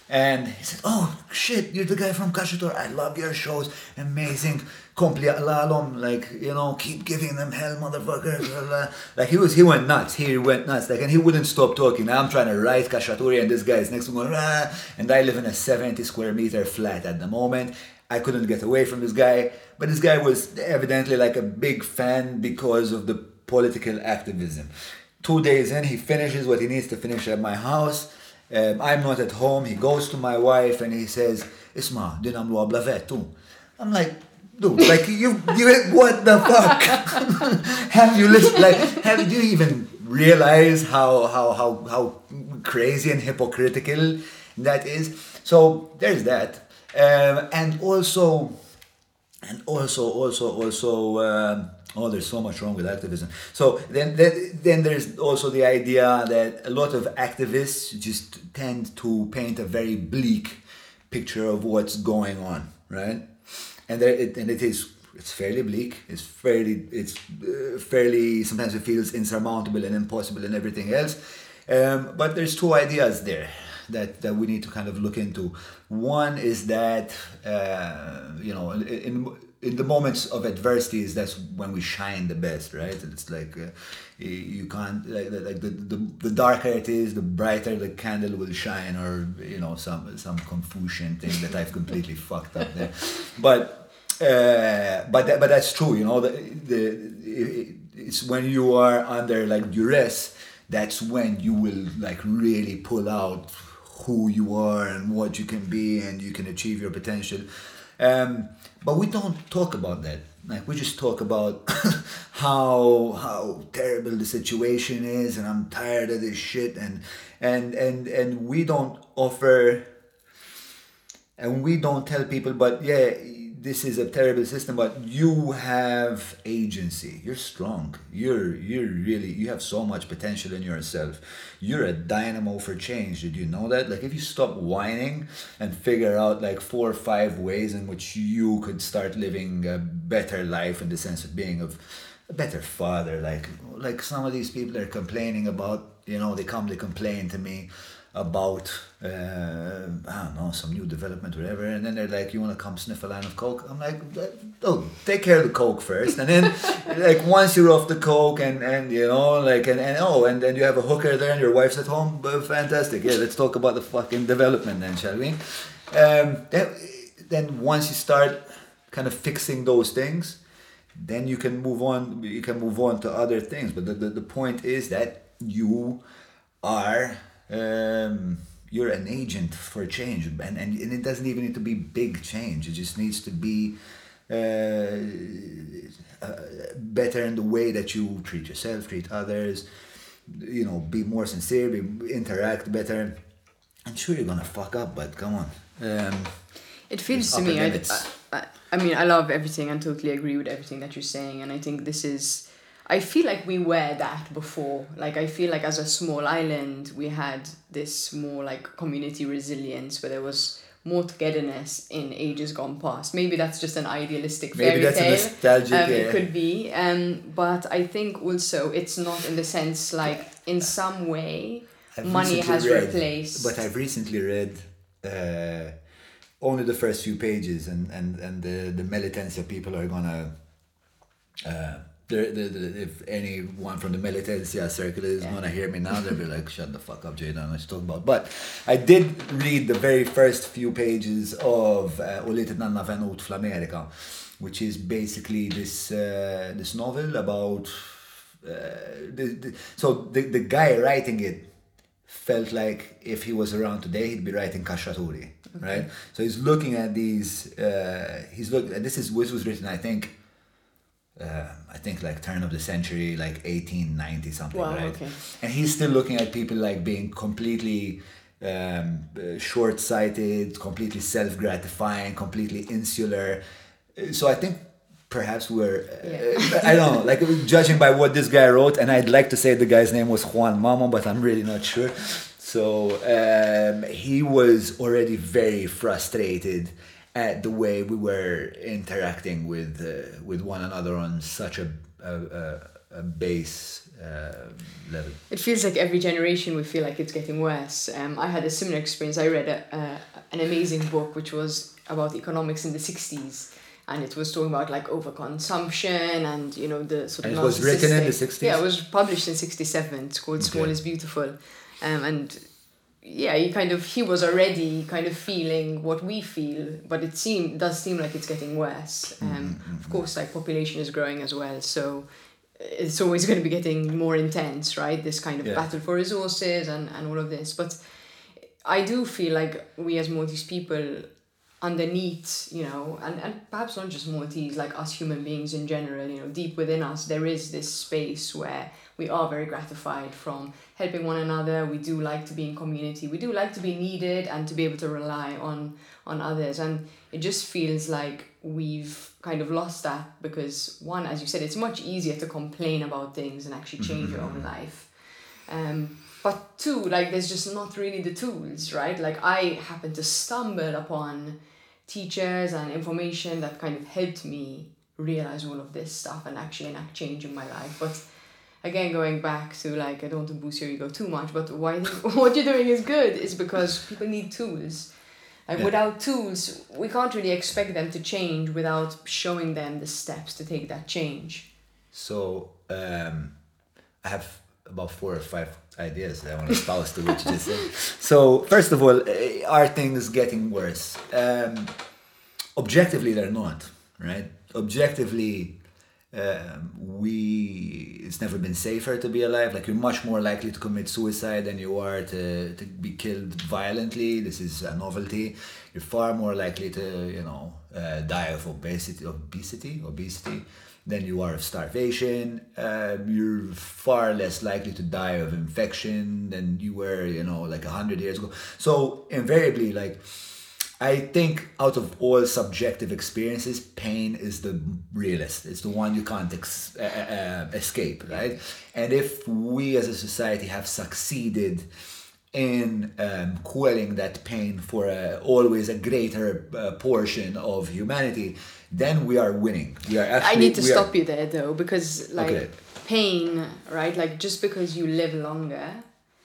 And he said, "Oh shit, you're the guy from Kashitor. I love your shows. Amazing. Compli alalom. Like you know, keep giving them hell, motherfucker. blah, blah." Like he was, he went nuts. He went nuts. Like and he wouldn't stop talking. I'm trying to write Kashaturi, and this guy is next to me. And I live in a 70 square meter flat at the moment. I couldn't get away from this guy, but this guy was evidently like a big fan because of the political activism. Two days in, he finishes what he needs to finish at my house. Um, I'm not at home. He goes to my wife and he says, "Isma, din għamlu tu." I'm like, dude, like you, you, what the fuck? have you listened? Like, have you even realized how how how how crazy and hypocritical that is? So there's that, um, and also, and also, also, also. Um, Oh, there's so much wrong with activism. So then, then, then there's also the idea that a lot of activists just tend to paint a very bleak picture of what's going on, right? And there, it, and it is it's fairly bleak. It's fairly it's uh, fairly sometimes it feels insurmountable and impossible and everything else. Um, but there's two ideas there that, that we need to kind of look into. One is that uh, you know in in the moments of adversities that's when we shine the best right? It's like uh, you- can't like, like the, the the darker it is the brighter the candle will shine or you know some some confucian thing that i've completely fucked up there. But uh, but that, but that's true you know the, the it, it's when you are under like duress that's when you will like really pull out who you are and what you can be and you can achieve your potential. Um, but we don't talk about that. Like we just talk about how how terrible the situation is and i'm tired of this shit and and and and we don't offer and we don't tell people but yeah this is a terrible system but you have agency. You're strong. You're you're really you have so much potential in yourself. You're a dynamo for change. Did you know that? Like if you stop whining and figure out like four or five ways in which you could start living a better life in the sense of being of a better father like like some of these people are complaining about you know they come they complain to me about uh, I don't know some new development whatever and then they're like you want to come sniff a line of coke? I'm like oh take care of the coke first and then like once you're off the coke and and you know like and, and oh and then you have a hooker there and your wife's at home but fantastic. Yeah let's talk about the fucking development then shall we? Um, then, then once you start kind of fixing those things then you can move on you can move on to other things. But the, the, the point is that you are um, you're an agent for change and, and, and it doesn't even need to be big change it just needs to be uh, uh, better in the way that you treat yourself treat others you know be more sincere be, interact better i'm sure you're gonna fuck up but come on um, It feels to me, I. I, I mean, I love everything and totally agree with everything that you're saying. And I think this is, I feel like we were that before. Like, I feel like as a small island, we had this more like community resilience where there was more togetherness in ages gone past. Maybe that's just an idealistic maybe fairy that's a tale. nostalgic Um, it could be, um, but I think also it's not in the sense like in some way I've money has read- replaced. But I've recently read uh, only the first few pages, and and and the the militancia people are gonna. Uh, the, the, the, if anyone from the militancia circle is Yeah. gonna hear me now, they'll be like, "Shut the fuck up, Jada." What you talking about? But I did read the very first few pages of uh, Ulied in-Nanna Venut fl-Amerika, which is basically this uh, this novel about. Uh, the, the, so the, the guy writing it felt like if he was around today, he'd be writing Kashaturi, right? So he's looking at these. Uh, he's look. This is this was written, I think. Uh, I think like turn of the century, like eighteen ninety something, Wow, right? okay. And he's still looking at people like being completely um, uh, short-sighted, completely self-gratifying, completely insular. So I think perhaps we're uh, I don't know, like judging by what this guy wrote, and I'd like to say the guy's name was Juan Mamo, but I'm really not sure. So um, he was already very frustrated at the way we were interacting with uh, with one another on such a a, a, a base uh, level. It feels like every generation we feel like it's getting worse. Um, I had a similar experience. I read a, a, an amazing book which was about economics in the 60s and it was talking about like overconsumption and you know the sort of it was written in the 60s? Yeah, it was published in 67. It's called Small is Beautiful. Um, and yeah, he kind of he was already kind of feeling what we feel, but it seem does seem like it's getting worse. Um, Mm-hmm, Of course, like population is growing as well, so it's always going to be getting more intense, right? This kind of Yeah. battle for resources and and all of this. But I do feel like we as Maltese people underneath, you know, and, and perhaps not just Maltese, like us human beings in general, you know, deep within us, there is this space where we are very gratified from helping one another. We do like to be in community. We do like to be needed and to be able to rely on on others. And it just feels like we've kind of lost that because one, as you said, it's much easier to complain about things and actually change your own life. Um, but two, like there's just not really the tools, right? Like I happened to stumble upon teachers and information that kind of helped me realize all of this stuff and actually enact change in my life. But again, going back to like I don't want to boost your ego too much, but why what you're doing is good is because people need tools. Like Yeah. without tools, we can't really expect them to change without showing them the steps to take that change. So um, I have about four or five ideas that I want to espouse to what you just said. So first of all, eh, are things getting worse? Um, objectively, they're not. Right? Objectively, um, we it's never been safer to be alive. Like you're much more likely to commit suicide than you are to, to be killed violently. This is a novelty. You're far more likely to you know uh, die of obesity, obesity, obesity than you are of starvation. Um, you're far less likely to die of infection than you were you know like a hundred years ago. So invariably, like. I think out of all subjective experiences, pain is the realest. It's the one you can't ex- uh, uh, escape, right? And if we as a society have succeeded in um, quelling that pain for a, always a greater uh, portion of humanity, then we are winning. We are actually. I need to we are- stop you there though, because like Okay. pain, right? Like just because you live longer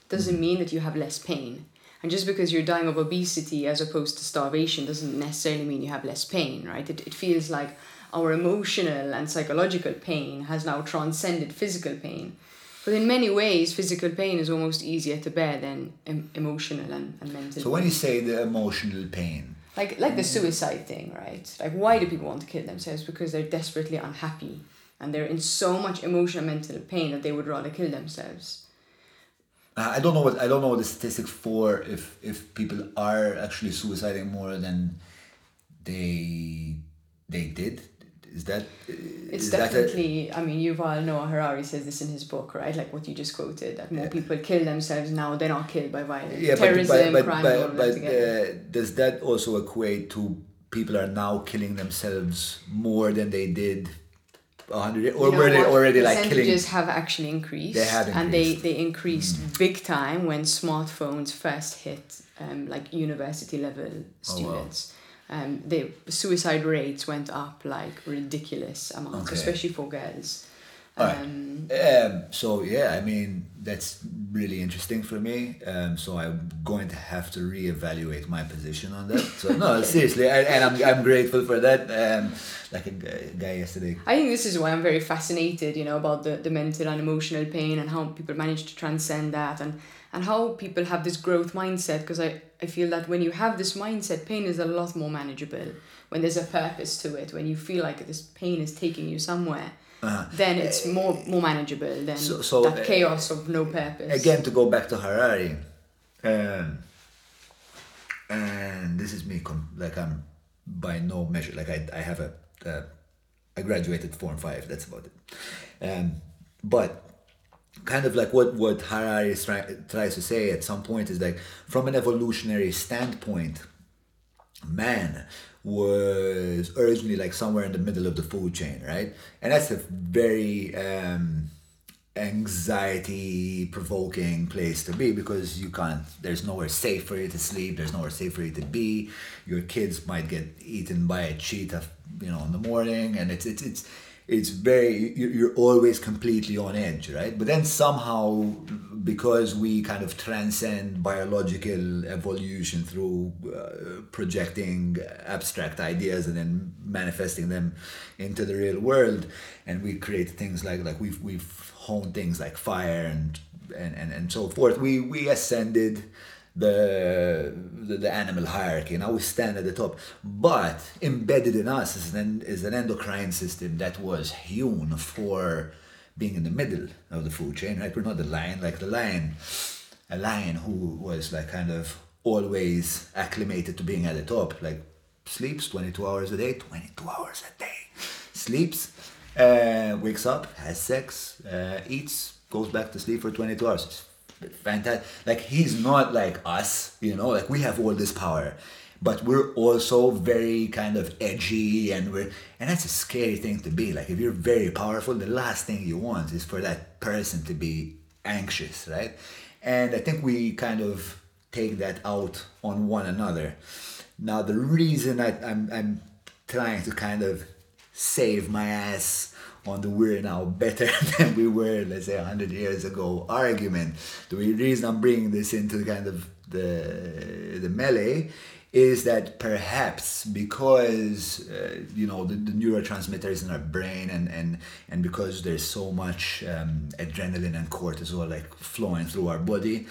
doesn't Mm. mean that you have less pain. And just because you're dying of obesity as opposed to starvation doesn't necessarily mean you have less pain, right? It, it feels like our emotional and psychological pain has now transcended physical pain. But in many ways, physical pain is almost easier to bear than em- emotional and, and mental. So when you say the emotional pain, like like the suicide thing right like why do people want to kill themselves because they're desperately unhappy and they're in so much emotional mental pain that they would rather kill themselves I don't know what I don't know the statistic for if if people are actually suiciding more than they they did. Is that it's is that a- definitely i mean yuval noah harari says this in his book right? Like what you just quoted that more people kill themselves now they're not killed by violence. Yeah, terrorism but, but, crime but, but uh, does that also equate to people are now killing themselves more than they did a hundred years, or You were they already like killing? have actually increased They have and they increased. Mm. they increased big time when smartphones first hit um, like university level Oh, wow. students um, the suicide rates went up like ridiculous amounts Okay. especially for girls. Um, Um, so yeah, I mean that's really interesting for me. Um, so I'm going to have to reevaluate my position on that. So no, seriously, I, and I'm I'm grateful for that. Um, like a guy, guy yesterday. I think this is why I'm very fascinated, you know, about the, the mental and emotional pain and how people manage to transcend that and, and how people have this growth mindset because I, I feel that when you have this mindset, pain is a lot more manageable when there's a purpose to it, when you feel like this pain is taking you somewhere. Then it's more more manageable than. So- so, that uh, chaos of no purpose. Again, to go back to Harari, um, and this is me, com- like I'm by no measure, like I, I have a, uh, I graduated form five, that's about it. Um, but kind of like what, what Harari try, tries to say at some point is like, from an evolutionary standpoint, man was originally like somewhere in the middle of the food chain, right? And that's a very um, anxiety provoking place to be because you can't there's nowhere safe for you to sleep there's nowhere safe for you to be your kids might get eaten by a cheetah you know in the morning and it's it's it's it's very you- you're always completely on edge right? But then somehow because we kind of transcend biological evolution through uh, projecting abstract ideas and then manifesting them into the real world and we create things like like we've we've honed things like fire and and and, and so forth we we ascended the, the the animal hierarchy. Now we stand at the top, but embedded in us is an is an endocrine system that was hewn for being in the middle of the food chain. Right, we're not the lion like the lion, a lion who was like kind of always acclimated to being at the top, like sleeps twenty two hours a day, twenty two hours a day, sleeps, uh, wakes up, has sex, uh, eats, goes back to sleep for twenty two hours fantastic. Like he's not like us, you know. Like we have all this power, but we're also very kind of edgy, and we're and that's a scary thing to be. Like if you're very powerful, the last thing you want is for that person to be anxious, right? And I think we kind of take that out on one another. Now the reason I, I'm I'm trying to kind of save my ass on the we're now better than we were, let's say, 100 years ago argument. The reason I'm bringing this into the kind of the, the melee is that perhaps because uh, you know the, the, neurotransmitters in our brain and and and because there's so much um, adrenaline and cortisol like flowing through our body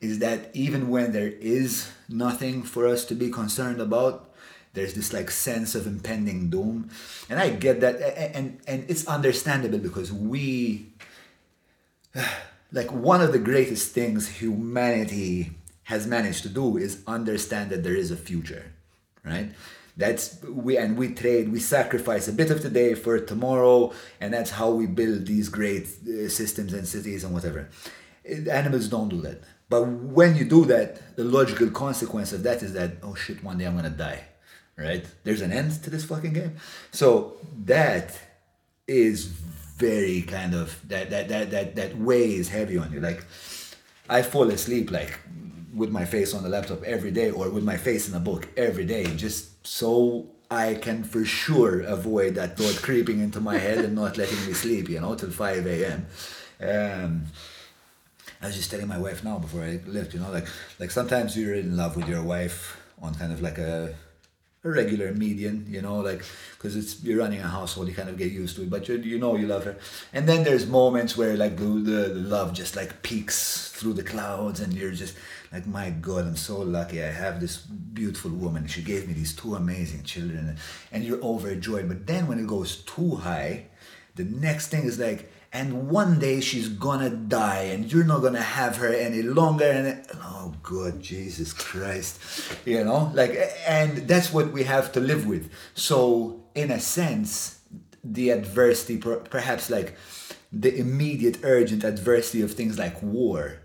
is that even when there is nothing for us to be concerned about there's this like sense of impending doom and i get that and and it's understandable because we like one of the greatest things humanity has managed to do is understand that there is a future, right? That's we and we trade, we sacrifice a bit of today for tomorrow, and that's how we build these great uh, systems and cities and whatever. Animals don't do that. But when you do that, the logical consequence of that is that oh shit, one day I'm gonna die, right? There's an end to this fucking game. So that is very kind of that that that that that weighs heavy on you. Like I fall asleep like with my face on the laptop every day or with my face in a book every day just so I can for sure avoid that thought creeping into my head and not letting me sleep, you know, till 5 a.m. Um, I was just telling my wife now before I left, you know, like like sometimes you're in love with your wife on kind of like a a regular median, you know, like because it's you're running a household, you kind of get used to it, but you you know you love her. And then there's moments where like the, the, the love just like peaks through the clouds, and you're just like, my God, I'm so lucky. I have this beautiful woman. She gave me these two amazing children, and you're overjoyed. But then when it goes too high, the next thing is like, and one day she's gonna die and you're not gonna have her any longer and oh god jesus christ you know like and that's what we have to live with. So in a sense the adversity perhaps like the immediate urgent adversity of things like war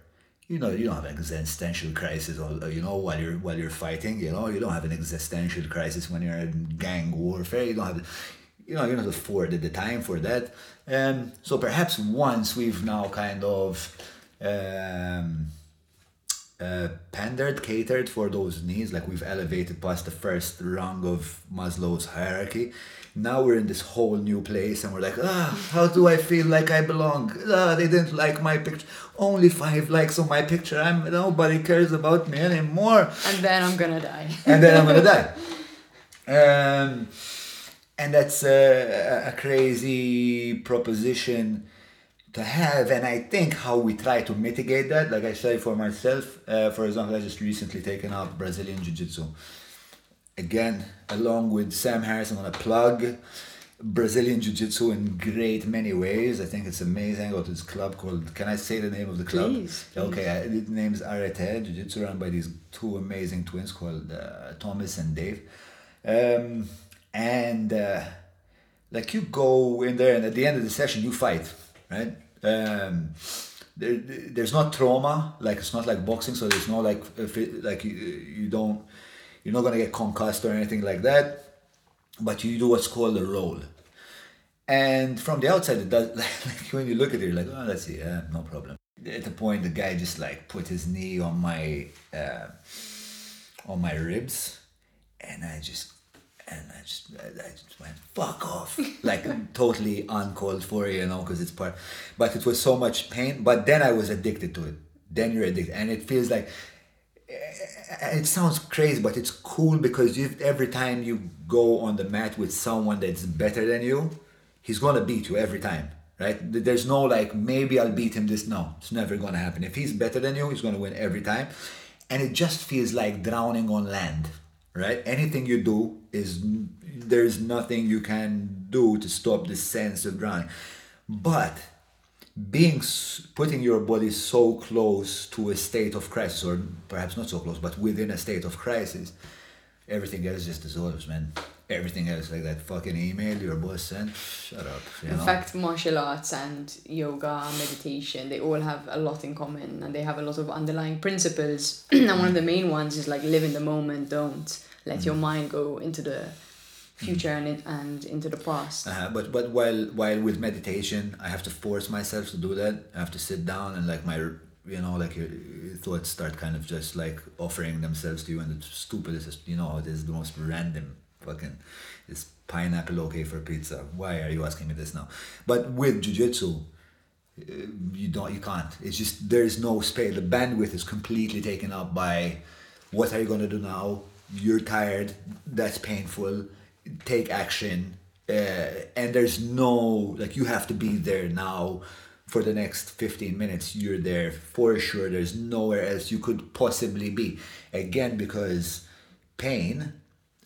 you know you don't have an existential crisis or you know while you're while you're fighting you know you don't have an existential crisis when you're in gang warfare you don't have you know you're not afforded the time for that um, so perhaps once we've now kind of um, uh, pandered, catered for those needs, like we've elevated past the first rung of Maslow's hierarchy. Now we're in this whole new place, and we're like, ah, how do I feel like I belong? Ah, they didn't like my picture. Only five likes on my picture. I'm nobody cares about me anymore. And then I'm gonna die. and then I'm gonna die. Um, and that's a, a crazy proposition to have. And i think how we try to mitigate that like i say for myself uh, for example i just recently taken up brazilian jiu-jitsu. Again along with sam harris i'm gonna plug brazilian jiu-jitsu in great many ways. I think it's amazing. I go to this club called can i say the name of the club? Please, please. okay I, the name is arete jiu-jitsu run by these two amazing twins called uh, thomas and dave. Um, and uh, like you go in there and at the end of the session you fight right? Um, there, there's not trauma like it's not like boxing so there's no like like you, you don't you're not gonna get concussed or anything like that but you do what's called a roll. And from the outside it does like when you look at it you're like oh let's see yeah no problem. At the point the guy just like put his knee on my uh, on my ribs and i just and I just, I just went fuck off, like totally uncalled for, you know, because it's part. But it was so much pain. But then I was addicted to it. Then you're addicted, and it feels like eh, eh, it sounds crazy, but it's cool because you every time you go on the mat with someone that's better than you, he's gonna beat you every time, right? There's no like maybe I'll beat him this. No, it's never gonna happen. If he's better than you, he's gonna win every time, and it just feels like drowning on land right? Anything you do is there's nothing you can do to stop the sense of drowning. But being putting your body so close to a state of crisis, or perhaps not so close, but within a state of crisis, everything else just dissolves, man. Everything else, like that fucking email your boss sent, shut up. in know? fact, martial arts and yoga, meditation, they all have a lot in common and they have a lot of underlying principles. and one of the main ones is like live in the moment, don't let your mind go into the future and it, and into the past. Uh, but but while while with meditation, I have to force myself to do that. I have to sit down and like my you know like your, thoughts start kind of just like offering themselves to you. And the stupidest you know it is the most random fucking is pineapple okay for pizza? Why are you asking me this now? But with jiu-jitsu uh, you don't you can't. It's just there's no space. The bandwidth is completely taken up by what are you going to do now you're tired, that's painful, take action, uh, and there's no, like, you have to be there now for the next 15 minutes. You're there for sure. There's nowhere else you could possibly be. Again, because pain,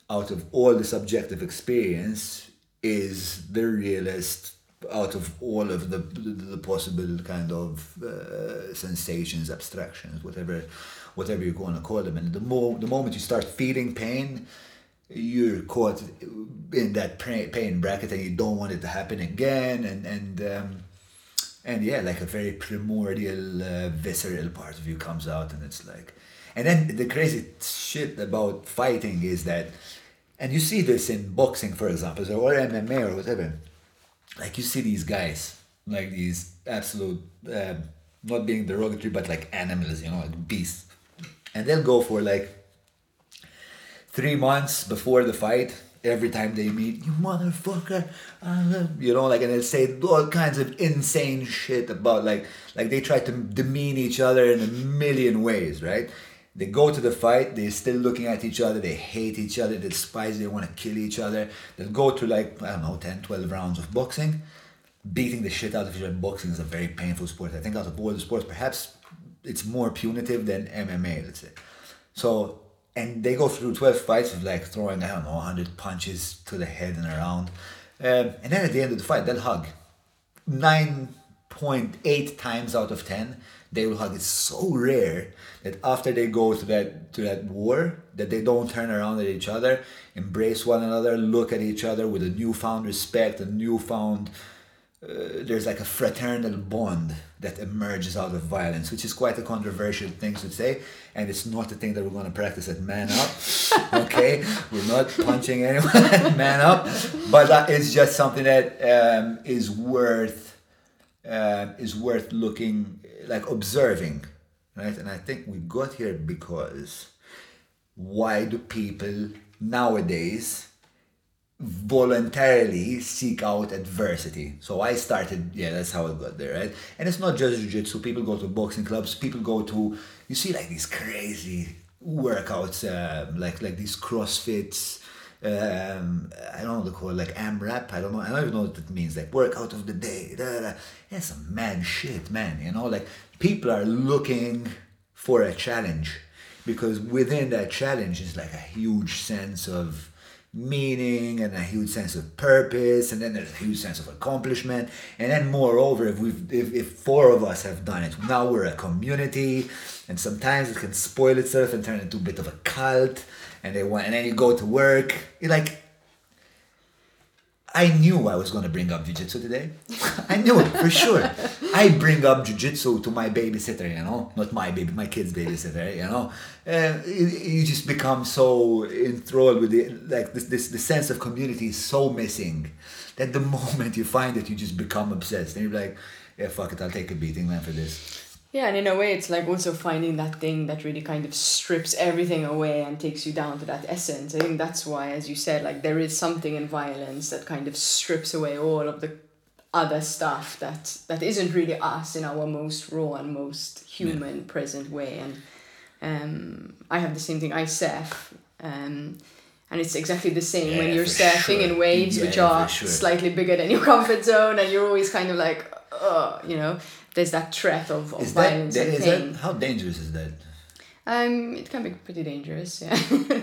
out of all the subjective experience, is the realist out of all of the the possible kind of uh, sensations, abstractions, whatever whatever you're going to call them. And the mo- the moment you start feeling pain, you're caught in that pain bracket, and you don't want it to happen again. And and um, and yeah, like a very primordial, uh, visceral part of you comes out, and it's like, and then the crazy shit about fighting is that, and you see this in boxing, for example, or MMA or whatever like you see these guys like these absolute uh, not being derogatory but like animals you know like beasts and they'll go for like three months before the fight every time they meet you motherfucker you know like and they'll say all kinds of insane shit about like like they try to demean each other in a million ways right they go to the fight, they're still looking at each other, they hate each other, they despise, they want to kill each other. They'll go to like, I don't know, 10, 12 rounds of boxing. Beating the shit out of each other. Boxing is a very painful sport. I think out of all the sports, perhaps it's more punitive than MMA, let's say. So, and they go through 12 fights of like throwing, I don't know, 100 punches to the head and around. Um, and then at the end of the fight, they'll hug. 9.8 times out of 10, they will hug. It's so rare that after they go to that to that war, that they don't turn around at each other, embrace one another, look at each other with a newfound respect, a newfound uh, there's like a fraternal bond that emerges out of violence, which is quite a controversial thing to say, and it's not a thing that we're going to practice at Man Up. okay, we're not punching anyone at Man Up, but that is just something that um, is worth uh, is worth looking like observing, right? And I think we got here because why do people nowadays voluntarily seek out adversity? So I started, yeah, that's how I got there, right? And it's not just jiu-jitsu. People go to boxing clubs. People go to, you see like these crazy workouts, um, like like these CrossFits, um, I don't know what to call it, like AMRAP. I don't know. I don't even know what it means. Like workout of the day. Da, da, da. It's some mad shit, man. You know, like people are looking for a challenge because within that challenge is like a huge sense of meaning and a huge sense of purpose and then there's a huge sense of accomplishment and then moreover if we've if, if four of us have done it now we're a community and sometimes it can spoil itself and turn into a bit of a cult and they want, and then you go to work. You're like, I knew I was going to bring up jiu-jitsu today. I knew it for sure. I bring up jiu-jitsu to my babysitter, you know, not my baby, my kid's babysitter, you know. And you, you just become so enthralled with it, like this, this, the sense of community is so missing that the moment you find it, you just become obsessed, and you're like, yeah, fuck it, I'll take a beating, man, for this. Yeah, and in a way, it's like also finding that thing that really kind of strips everything away and takes you down to that essence. I think that's why, as you said, like there is something in violence that kind of strips away all of the other stuff that that isn't really us in our most raw and most human yeah. present way. And um, I have the same thing. I surf. Um, and it's exactly the same yeah, when you're surfing sure. in waves yeah, which are sure. slightly bigger than your comfort zone, and you're always kind of like, oh, you know there's that threat of, of violence that, and pain. That, how dangerous is that? Um, it can be pretty dangerous. Yeah.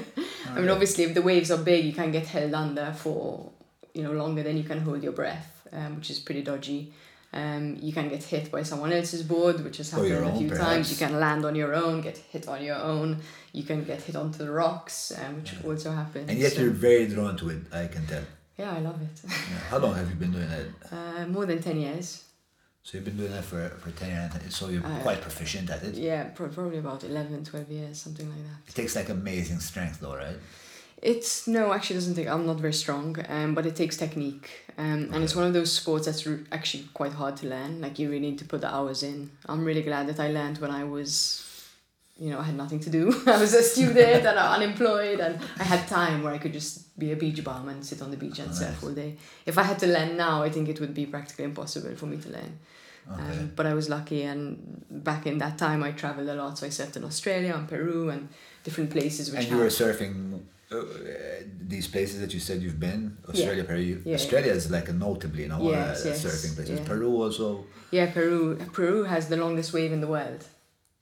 I mean, obviously, if the waves are big, you can get held under for you know longer than you can hold your breath, um, which is pretty dodgy. Um, you can get hit by someone else's board, which has happened a few perhaps. times. You can land on your own, get hit on your own. You can get hit onto the rocks, um, which yeah. also happens. And yet so. you're very drawn to it, I can tell. Yeah, I love it. yeah. How long have you been doing that? Uh, more than 10 years. So you've been doing that for, for 10 years, so you're uh, quite proficient at it? Yeah, probably about 11, 12 years, something like that. It takes like amazing strength though, right? It's, no, actually doesn't take, I'm not very strong, um, but it takes technique. Um, okay. And it's one of those sports that's actually quite hard to learn. Like you really need to put the hours in. I'm really glad that I learned when I was you know, I had nothing to do. I was a student and unemployed, and I had time where I could just be a beach bum and sit on the beach and oh, surf all day. If I had to learn now, I think it would be practically impossible for me to learn. Okay. Um, but I was lucky, and back in that time, I traveled a lot. So I surfed in Australia and Peru and different places. Which and you were surfing uh, these places that you said you've been Australia, Peru. Yeah, Australia is like a notably, you know, Yes, uh, yes, surfing place. Is yeah. Peru also yeah, Peru. Peru has the longest wave in the world.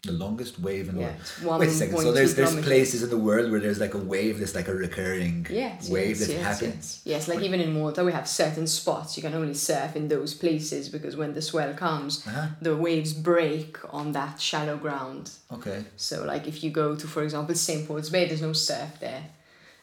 The longest wave in the Yeah, world. Wait a second. So there's there's places in the world where there's like a wave that's like a recurring Yes, wave yes, that yes, happens. Yes. yes, like even in Malta, we have certain spots you can only surf in those places because when the swell comes, Uh-huh. the waves break on that shallow ground. Okay. So, like if you go to, for example, St. Paul's Bay, there's no surf there.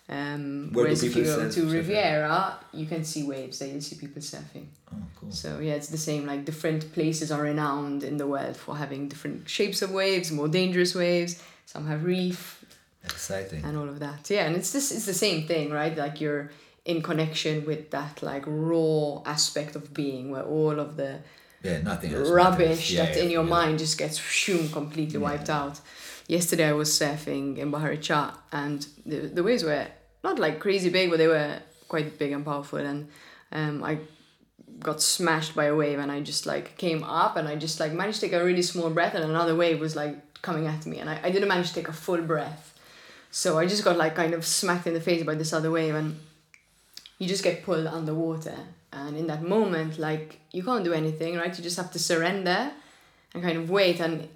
Um, Where do whereas if you go surf- to? Riviera, you can see waves there. You'll see people surfing. Oh, cool. So yeah, it's the same. Like different places are renowned in the world for having different shapes of waves, more dangerous waves. Some have reef, Exciting. and all of that. Yeah, and it's this it's the same thing, right? Like you're in connection with that like raw aspect of being where all of the Yeah, nothing rubbish. Yeah, that's yeah, in your mind just gets shoom completely wiped out. Yesterday I was surfing in Bahar ic-Caghaq and the, the waves were not like crazy big, but they were quite big and powerful. And um, I got smashed by a wave and I just like came up and I just like managed to take a really small breath and another wave was like coming at me and I, I didn't manage to take a full breath. So I just got like kind of smacked in the face by this other wave and you just get pulled underwater and in that moment like you can't do anything right you just have to surrender and kind of wait and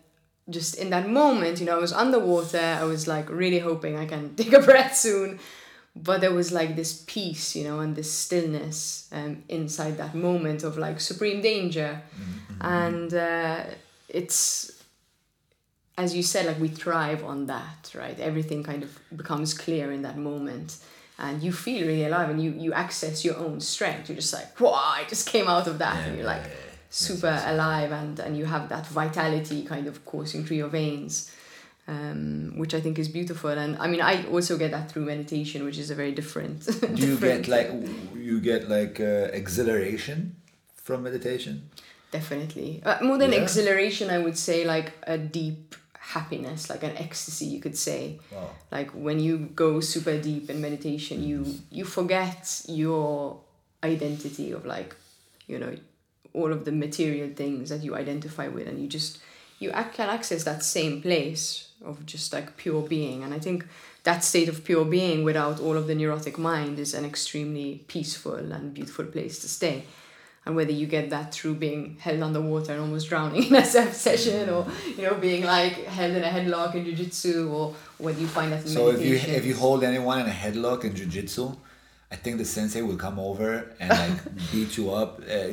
just in that moment you know i was underwater i was like really hoping i can take a breath soon but there was like this peace you know and this stillness um, inside that moment of like supreme danger. And uh, it's as you said like we thrive on that right? Everything kind of becomes clear in that moment. And you feel really alive and you you access your own strength. You're just like wow i just came out of that. Yeah, and you're like yeah, yeah. Super Yes, yes, alive and and you have that vitality kind of coursing through your veins um, which I think is beautiful, and I mean I also get that through meditation, which is a very different. Do you different get like you get like uh, exhilaration from meditation? Definitely. Uh, more than Yeah. exhilaration, I would say like a deep happiness, like an ecstasy, you could say. Wow. Like when you go super deep in meditation, you you forget your identity of like, you know, all of the material things that you identify with, and you just you ac- can access that same place of just like pure being. And I think that state of pure being without all of the neurotic mind is an extremely peaceful and beautiful place to stay and whether you get that through being held underwater and almost drowning in a surf session or you know being like held in a headlock in jiu-jitsu or whether you find that in So if you if you hold anyone in a headlock in jiu-jitsu, I think the sensei will come over and like beat you up, uh,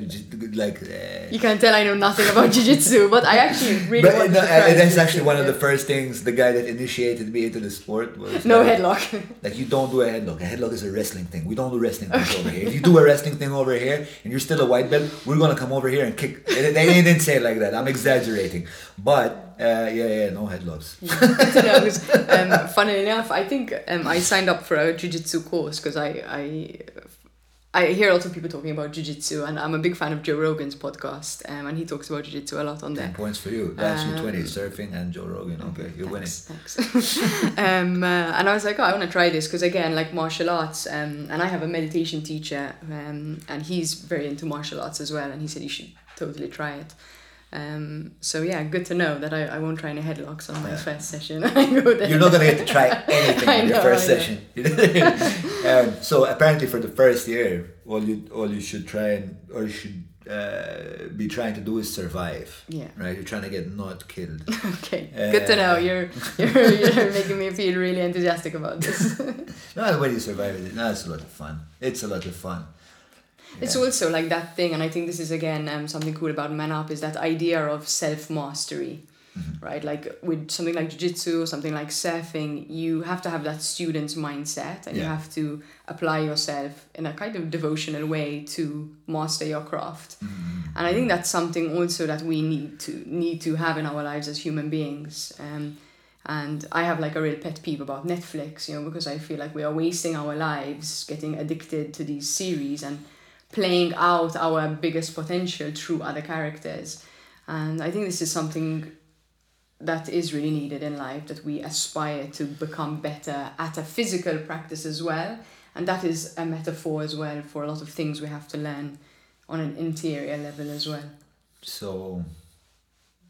like. Uh, you can tell I know nothing about jiu-jitsu but I actually really but no, to try that's actually one of the first things the guy that initiated me into the sport was no like, headlock Like you don't do a headlock. A headlock is a wrestling thing. We don't do wrestling things over here. If you do a wrestling thing over here and you're still a white belt, we're gonna come over here and kick. They, they didn't say it like that. I'm exaggerating, but uh, yeah, yeah, no headlocks. Good to um, funnily enough, I think um, I signed up for a jiu-jitsu course because I, I I hear a lot of people talking about jiu-jitsu and I'm a big fan of Joe Rogan's podcast um, and he talks about jiu-jitsu a lot on there. Ten points for you. That's Um, twenty. Surfing and Joe Rogan. Okay, you're winning. Thanks, thanks. um, uh, and I was like, oh, I want to try this because again, like martial arts, um, and I have a meditation teacher, um, and he's very into martial arts as well, and he said you should totally try it. Um, so yeah, good to know that I, I won't try any headlocks on my Yeah. first session. I go there. You're not gonna get to try anything in your know, first session. um, so apparently, for the first year, all you all you should try and or you should uh, be trying to do is survive. Yeah. Right. You're trying to get not killed. Okay. Good to know. Uh, You're you're you're making me feel really enthusiastic about this. No, the way you survive it. No, it's a lot of fun. It's a lot of fun. It's Yeah. also like that thing, and I think this is again um, something cool about Man Up is that idea of self mastery, Mm-hmm. right? Like with something like jiu-jitsu or something like surfing, you have to have that student's mindset, and you have to apply yourself in a kind of devotional way to master your craft. Mm-hmm. And I think that's something also that we need to need to have in our lives as human beings. Um, and I have like a real pet peeve about Netflix, you know, because I feel like we are wasting our lives getting addicted to these series and playing out our biggest potential through other characters. And I think this is something that is really needed in life that we aspire to become better at a physical practice as well. And that is a metaphor as well for a lot of things we have to learn on an interior level as well. so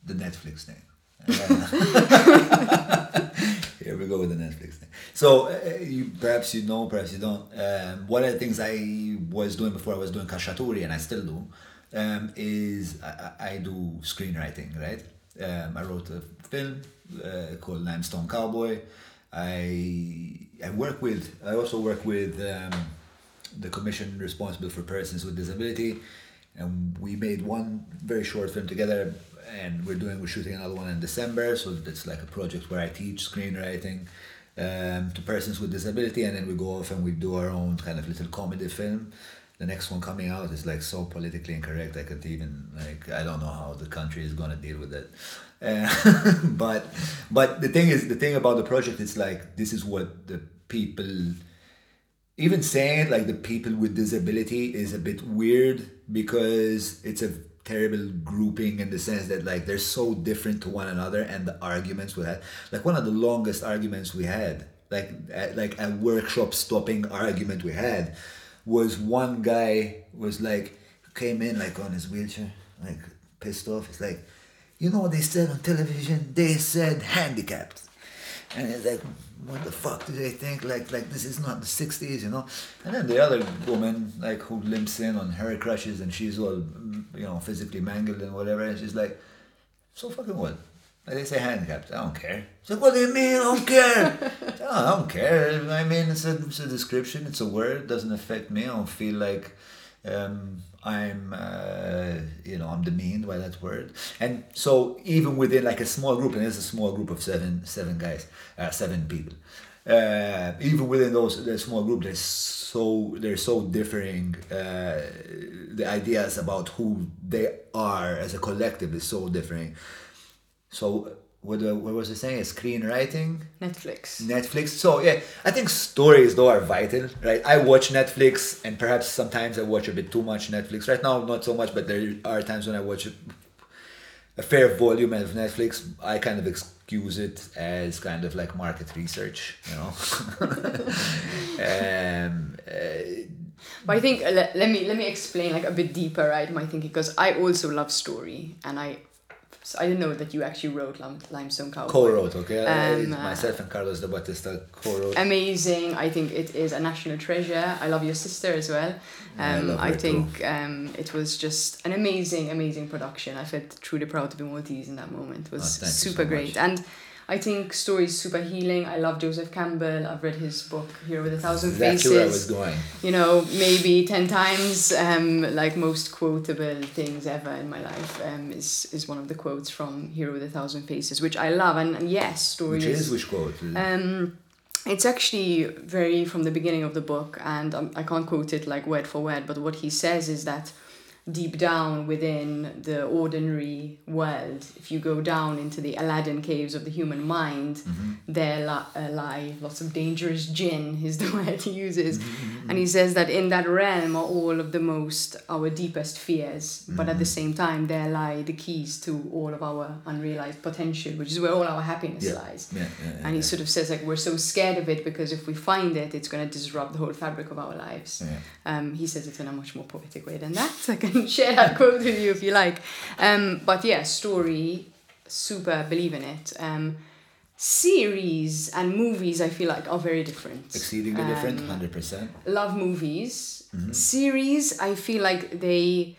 the Netflix thing. Here we go with the Netflix thing. So uh, you perhaps you know, perhaps you don't. Um, one of the things I was doing before I was doing Cacciatori, and I still do, um, is I, I do screenwriting. Right. Um, I wrote a film uh, called Limestone Cowboy. I I work with. I also work with um, the commission responsible for persons with disability, and we made one very short film together and we're doing we're shooting another one in December. So it's like a project where I teach screenwriting um, to persons with disability, and then we go off and we do our own kind of little comedy film. The next one coming out is like so politically incorrect. I could even like I don't know how the country is gonna deal with it. Uh, but but the thing is the thing about the project is like this is what the people even saying like the people with disability is a bit weird because it's a terrible grouping in the sense that like they're so different to one another and the arguments we had like one of the longest arguments we had like like a workshop stopping argument we had was one guy was like came in like on his wheelchair like pissed off. It's like you know what they said on television? They said handicapped and it's like what the fuck do they think? Like, like this is not the '60s, you know. And then the other woman, like, who limps in on her crutches, and she's all, you know, physically mangled and whatever, and she's like, so fucking what? Like they say handicapped. I don't care. It's like, what do you mean? I don't care. oh, I don't care. I mean, it's a, it's a description. It's a word. It doesn't affect me. I don't feel like um, I'm, uh, you know, I'm demeaned by that word. And so even within like a small group, and there's a small group of seven, seven guys, uh, seven people. Uh, even within those the small group, there's so they're so differing. Uh, the ideas about who they are as a collective is so differing. So what, uh, what was I saying? Screenwriting? Netflix. Netflix. So yeah, I think stories though are vital, right? I watch Netflix and perhaps sometimes I watch a bit too much Netflix. Right now, not so much, but there are times when I watch a fair volume of Netflix. I kind of excuse it as kind of like market research, you know. um, uh, but I think let, let me let me explain like a bit deeper, right? My thinking because I also love story, and I so I didn't know that you actually wrote Lim- Limestone Cowboy. Co-wrote, okay. Um, myself and Carlos de Batista co-wrote. Amazing. I think it is a national treasure. I love your sister as well. I Um, I, too. think um, it was just an amazing, amazing production. I felt truly proud to be Maltese in that moment. It was Oh, super so great. much. And I think story is super healing. I love Joseph Campbell. I've read his book Hero with a Thousand Exactly Faces where I was going. you know, maybe 10 times, um, like most quotable things ever in my life, um, is, is one of the quotes from Hero with a Thousand Faces, which I love. And, and yes, stories. Which is which quote? Um, it's actually very from the beginning of the book, and um, I can't quote it like word for word, but what he says is that deep down within the ordinary world, if you go down into the Aladdin caves of the human mind, mm-hmm. there li- uh, lie lots of dangerous jinn, is the word he uses. Mm-hmm, mm-hmm, and he says that in that realm are all of the most, our deepest fears, but at the same time, there lie the keys to all of our unrealized potential, which is where all our happiness Yeah. lies. Yeah, yeah, And he sort of says like we're so scared of it because if we find it, it's going to disrupt the whole fabric of our lives. Um, he says it in a much more poetic way than that. I can share that quote with you if you like. Um, but yeah, story, super believe in it. Um, series and movies, I feel like are very different. Exceedingly different, Um, hundred percent. love movies. Series, I feel like they,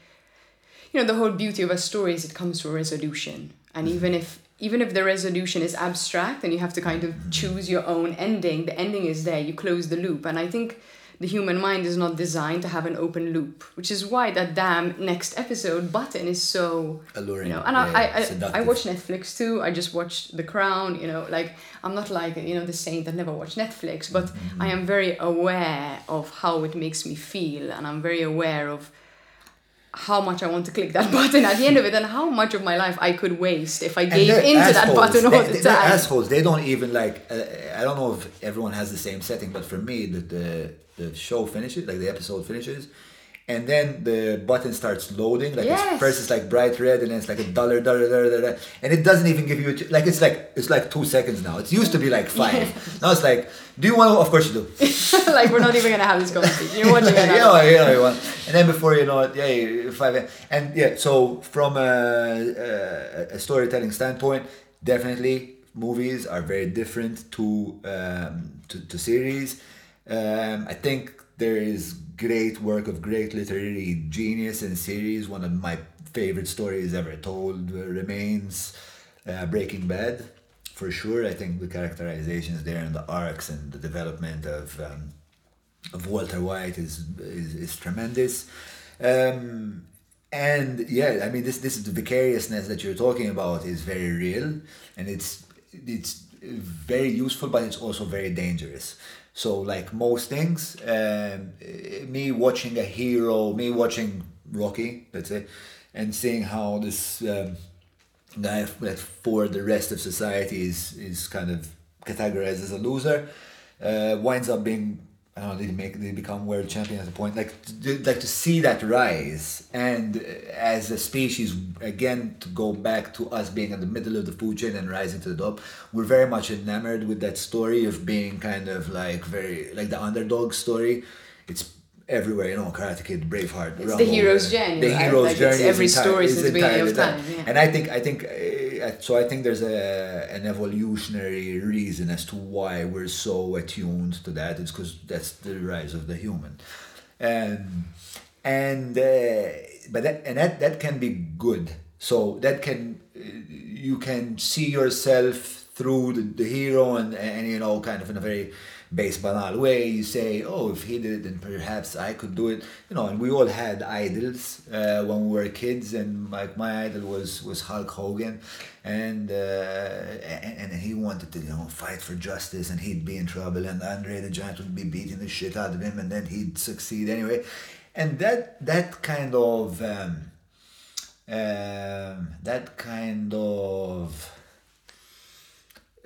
you know, the whole beauty of a story is it comes to a resolution, and even if even if the resolution is abstract and you have to kind of choose your own ending, the ending is there. You close the loop, and I think the human mind is not designed to have an open loop, which is why that damn next episode button is so Alluring. you know, and yeah, I, I, I, I watch Netflix too. I just watched The Crown. You know, like I'm not like you know the saint that never watched Netflix, but Mm-hmm. I am very aware of how it makes me feel, and I'm very aware of how much I want to click that button at the end of it, and how much of my life I could waste if I gave into that button all They- the they- they're time. assholes. They don't even like. Uh, I don't know if everyone has the same setting, but for me, the the, the show finishes, like the episode finishes, and then the button starts loading. Like Yes. it's, first it's like bright red, and then it's like a dollar, dollar, dollar, dollar, and it doesn't even give you a, like it's like it's like two seconds now. It used to be like five. Now it's like, do you want to? Of course you do. like we're not even gonna have this conversation. You're watching it. yeah, you want. And then before you know it, yeah, five. And yeah, so from a, a, a storytelling standpoint, definitely movies are very different to um, to, to series. Um, I think there is great work of great literary genius in series. One of my favorite stories ever told remains uh, Breaking Bad, for sure. I think the characterizations there and the arcs and the development of um, of Walter White is is, is tremendous. Um, and yeah, I mean this this vicariousness that you're talking about is very real, and it's it's very useful, but it's also very dangerous. So like most things, um, me watching a hero, me watching Rocky, let's say, and seeing how this um, guy that for the rest of society is is kind of categorized as a loser, uh, winds up being I don't know, they make they become world champions at the point. Like to, like to see that rise and uh, as a species again to go back to us being in the middle of the food chain and rising to the top we're very much enamored with that story of being kind of like very like the underdog story. It's everywhere you know karate kid braveheart It's the hero's journey, the hero's Like, journey every entire- story is since the beginning of time, yeah. and I think I think uh, so. I think there's a an evolutionary reason as to why we're so attuned to that. It's because that's the rise of the human, um, and uh, but that and that that can be good. So that can uh, you can see yourself through the, the hero and and you know kind of in a very base banal way you say oh if he did it then perhaps i could do it. You know and we all had idols uh, when we were kids and like my idol was was hulk hogan and uh, and, and he wanted to you know fight for justice and he'd be in trouble and andre the giant would be beating the shit out of him and then he'd succeed anyway. And that that kind of um, um, that kind of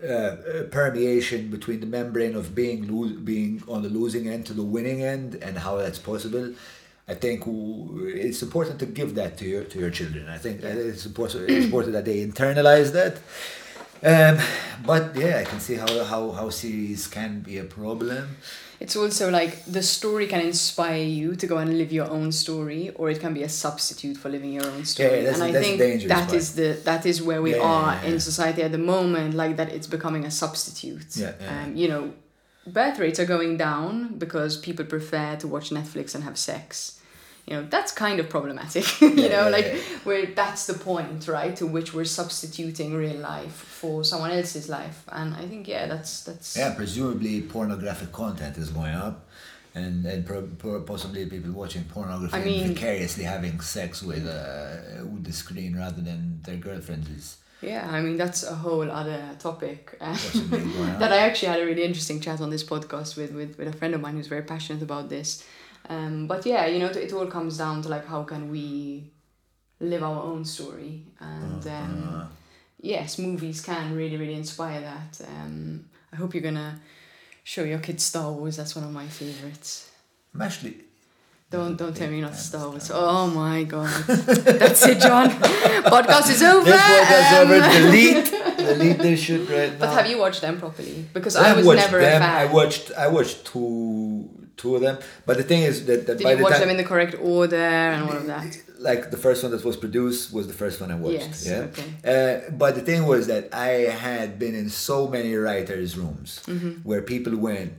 uh, uh, permeation between the membrane of being lo- being on the losing end to the winning end and how that's possible. I think it's important to give that to your to your children. I think it's important it's important that they internalize that. Um, but yeah, I can see how, how, how series can be a problem. It's also like the story can inspire you to go and live your own story, or it can be a substitute for living your own story. Yeah, that's- and I think that is the that is where we Yeah, are yeah, yeah. in society at the moment. Like that, it's becoming a substitute. Yeah, yeah. Um, you know, birth rates are going down because people prefer to watch Netflix and have sex. You know, that's kind of problematic. you Yeah, know, yeah, like yeah. where that's the point, right? To which we're substituting real life for someone else's life, and I think yeah, that's that's Yeah, presumably pornographic content is going up, and and pro- pro- possibly people watching pornography I and mean- vicariously having sex with uh, with the screen rather than their girlfriends is Yeah, I mean that's a whole other topic. uh, possibly going on. that I actually had a really interesting chat on this podcast with, with, with a friend of mine who's very passionate about this. Um, but yeah, you know, it all comes down to like how can we live our own story, and um, Uh, yes, movies can really really inspire that. Um, I hope you're gonna show your kids Star Wars. That's one of my favorites. I'm actually. Don't don't tell me not Star Wars. Oh my god, that's it, John. Podcast is over. This podcast Um, over. Delete, delete this shit right now. But have you watched them properly? Because I I was never them. a fan. I watched. I watched two two of them. But the thing is that, that Did by you the watch time, them in the correct order and all of that? like the first one that was produced was the first one I watched. Yes, yeah. okay. Uh, but the thing was that I had been in so many writers' rooms Mm-hmm. where people went,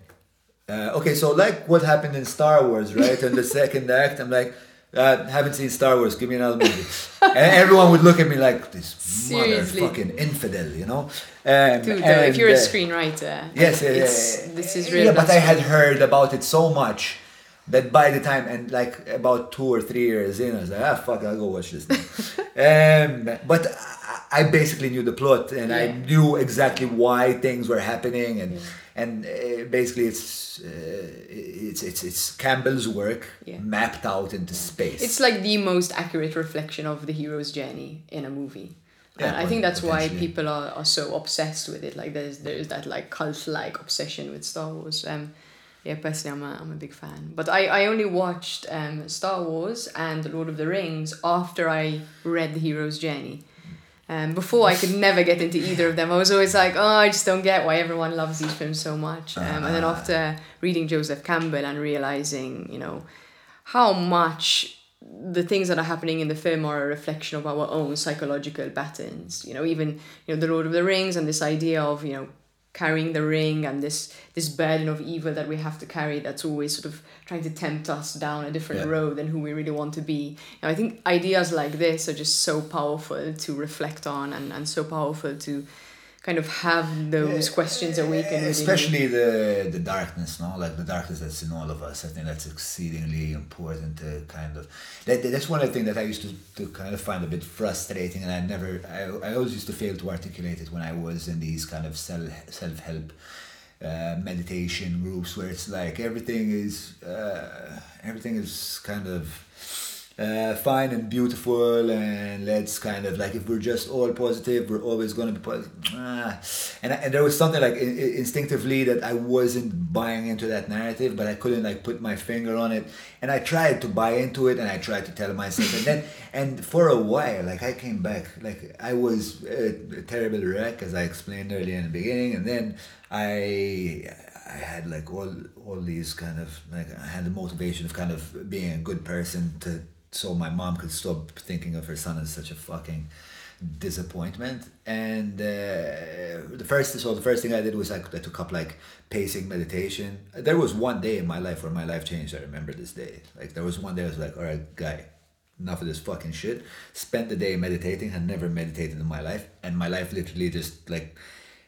uh, okay, so like what happened in Star Wars, right? in the second act, I'm like, uh, haven't seen Star Wars. Give me another movie. and everyone would look at me like this Seriously. motherfucking infidel, you know. Um, Dude, though, if you're a uh, screenwriter, Yes, yeah, yeah, this is really. Yeah, but I had heard about it so much that by the time and like about two or three years in, I was like, ah, fuck, I'll go watch this. Um, but I, basically knew the plot and I knew exactly why things were happening, and and uh, basically it's uh, it's it's it's Campbell's work Yeah. mapped out into space. It's like the most accurate reflection of the hero's journey in a movie. Yeah, I think that's why people are, are so obsessed with it. Like there's there's that like cult like obsession with Star Wars. Um, yeah, personally, I'm a, I'm a big fan. But I, I only watched um, Star Wars and Lord of the Rings after I read The Hero's Journey. Um, before I could never get into either of them. I was always like, oh, I just don't get why everyone loves these films so much. Um, and then after reading Joseph Campbell and realizing, you know, how much the things that are happening in the film are a reflection of our own psychological patterns. You know, even you know the Lord of the Rings and this idea of you know carrying the ring and this this burden of evil that we have to carry that's always sort of trying to tempt us down a different Yeah. road than who we really want to be. Know, I think ideas like this are just so powerful to reflect on and, and so powerful to kind of have those questions awaken within you. especially the the darkness no like the darkness that's in all of us i think that's exceedingly important to kind of that, that's one of the things that i used to, to kind of find a bit frustrating and i never I, I always used to fail to articulate it when i was in these kind of self self-help uh, meditation groups where it's like everything is uh, everything is kind of uh, fine and beautiful and let's kind of like if we're just all positive we're always going to be positive ah. and, I, and there was something like in, in- instinctively that i wasn't buying into that narrative but i couldn't like put my finger on it and i tried to buy into it and i tried to tell myself and then and for a while like i came back like i was a, a terrible wreck as i explained earlier in the beginning and then i I had like all all these kind of like I had the motivation of kind of being a good person to so my mom could stop thinking of her son as such a fucking disappointment. And uh, the first so the first thing I did was like I took up like pacing meditation. There was one day in my life where my life changed. I remember this day. Like there was one day I was like all right guy enough of this fucking shit. Spent the day meditating. Had never meditated in my life. And my life literally just like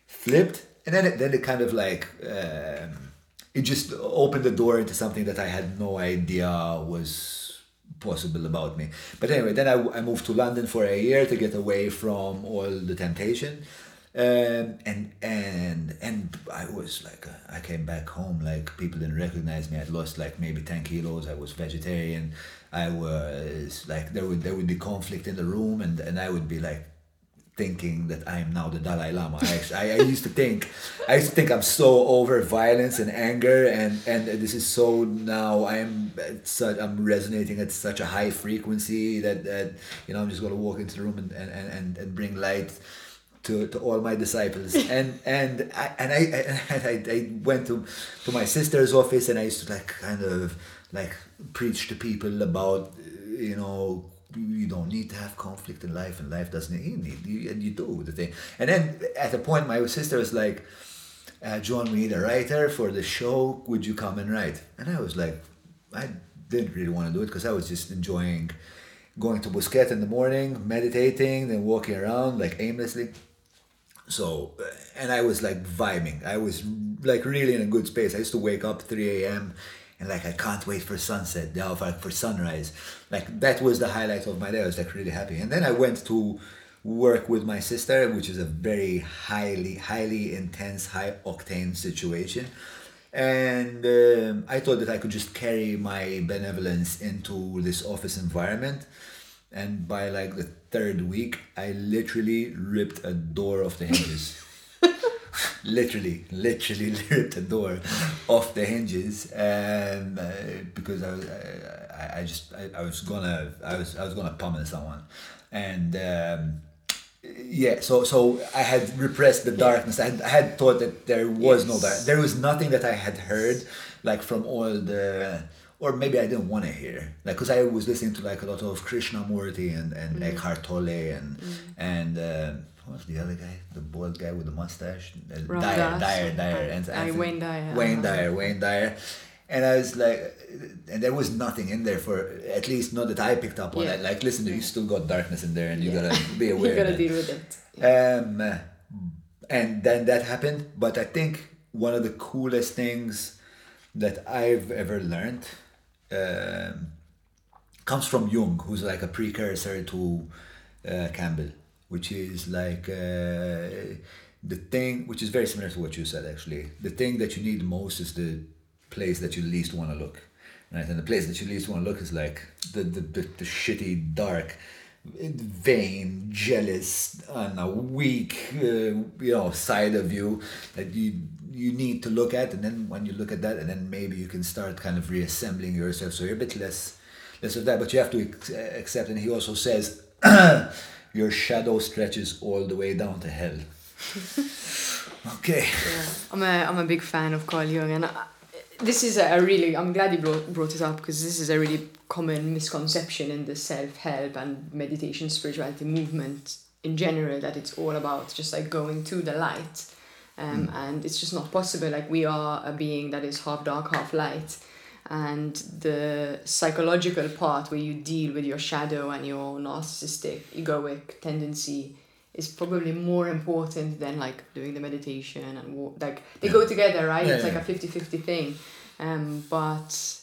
flipped. And then it, then it kind of like um, it just opened the door into something that I had no idea was possible about me. But anyway, then I, I moved to London for a year to get away from all the temptation. Um, and and and I was like uh, I came back home like people didn't recognize me. I'd lost like maybe ten kilos. I was vegetarian. I was like there would there would be conflict in the room, and and I would be like thinking that I am now the Dalai Lama. I, I, I used to think, I used to think I'm so over violence and anger, and and this is so now I'm such, I'm resonating at such a high frequency that that you know I'm just gonna walk into the room and and and, and bring light. To, to all my disciples and and I and I and I, I went to to my sister's office and I used to like kind of like preach to people about you know you don't need to have conflict in life and life doesn't you need you, and you do the thing. And then at a point my sister was like uh, john we need a writer for the show? Would you come and write? And i was like i didn't really want to do it because i was just enjoying going to Buskett in the morning meditating then walking around like aimlessly. So uh, and i was like vibing. I was like really in a good space. I used to wake up 3 a.m and like i can't wait for sunset yeah, for, for sunrise like that was the highlight of my day. I was like really happy. And then i went to work with my sister which is a very highly highly intense high octane situation. And um, i thought that i could just carry my benevolence into this office environment. And by like the third week i literally ripped a door off the hinges literally literally ripped the door off the hinges um, uh, because I was I, I just I, I was gonna I was I was gonna pummel someone. And um, yeah so so I had repressed the darkness. I had, I had thought that there was no Yes. dark there was nothing that I had heard like from all the or maybe I didn't want to hear. Like because I was listening to like a lot of Krishnamurti and and Eckhart Tolle and and um, what was the other guy the bald guy with the mustache Uh, Dyer Dyer Dyer Uh, and Anthony- Wayne Dyer. Wayne. Dyer Wayne Dyer and I was like and there was nothing in there for at least not that I picked up on Yeah. it like listen you still got darkness in there and you Yeah. gotta be aware you gotta deal with it. Um, and then that happened. But I think one of the coolest things that I've ever learned um, comes from Jung, who's like a precursor to uh, Campbell, which is like uh, the thing, which is very similar to what you said actually. The thing that you need most is the place that you least want to look. Right, and the place that you least want to look is like the, the, the, the shitty, dark, vain, jealous, and a weak, uh, you know, side of you that you you need to look at, and then when you look at that, and then maybe you can start kind of reassembling yourself. So you're a bit less less of that, but you have to accept. And he also says, your shadow stretches all the way down to hell. okay. Yeah. I'm a I'm a big fan of Carl Jung, and I, this is a really I'm glad you brought brought it up because this is a really common misconception in the self help and meditation spirituality movement in general that it's all about just like going to the light. Um, mm. And it's just not possible. Like, we are a being that is half dark, half light and the psychological part where you deal with your shadow and your narcissistic egoic tendency is probably more important than like doing the meditation and walk, like they yeah. go together right yeah, it's yeah. like a 50-50 thing um, but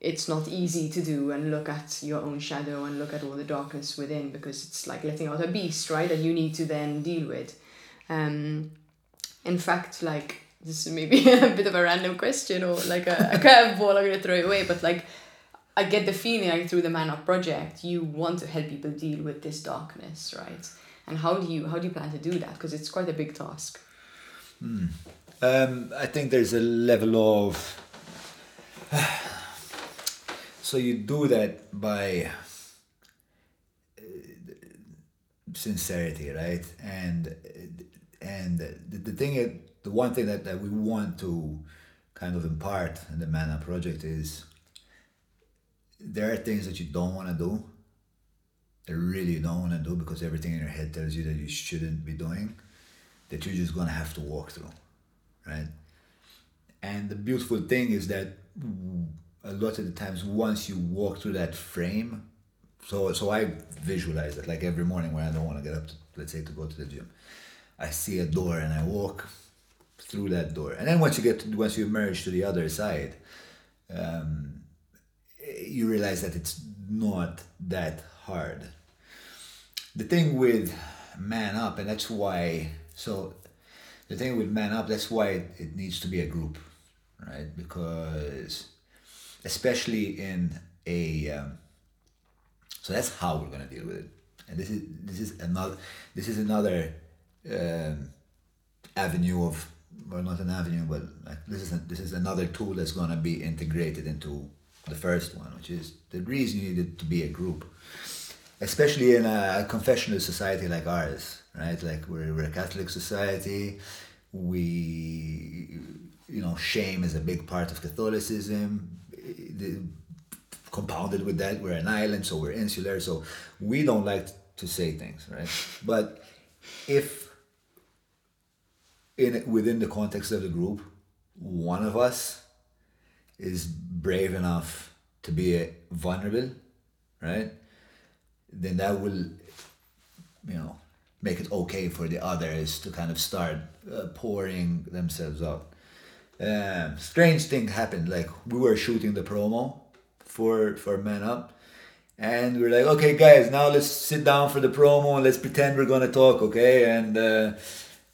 it's not easy to do and look at your own shadow and look at all the darkness within because it's like letting out a beast right that you need to then deal with um, in fact like this is maybe a bit of a random question or like a, a curveball I'm gonna throw it away, but like I get the feeling like through the Man Up project, you want to help people deal with this darkness, right? And how do you how do you plan to do that? Because it's quite a big task. Hmm. Um, I think there's a level of so you do that by uh, sincerity, right? And and the, the thing the one thing that, that we want to kind of impart in the Man Up project is there are things that you don't want to do that really you don't want to do because everything in your head tells you that you shouldn't be doing that you're just to have to walk through right? And the beautiful thing is that a lot of the times once you walk through that frame so so i visualize it like every morning when i don't want to get up to, let's say to go to the gym i see a door and i walk through that door. And then once you get to, once you emerge to the other side, um, you realize that it's not that hard. The thing with man up, and that's why. So, the thing with man up, that's why it, it needs to be a group, right? Because, especially in a, um, so that's how we're gonna deal with it. And this is this is another this is another um, avenue of or not an avenue, but like this is a, this is another tool that's gonna be integrated into the first one, which is the reason you needed to be a group, especially in a confessional society like ours, right? Like we're, we're a Catholic society. We, you know, shame is a big part of Catholicism. The, compounded with that, we're an island, so we're insular, so we don't like to say things, right? But if in within the context of the group, one of us is brave enough to be vulnerable, right? Then that will, you know, make it okay for the others to kind of start uh, pouring themselves out. Um, strange thing happened. Like we were shooting the promo for for Man Up, and we are like, okay, guys, now let's sit down for the promo and let's pretend we're gonna talk, okay? And uh,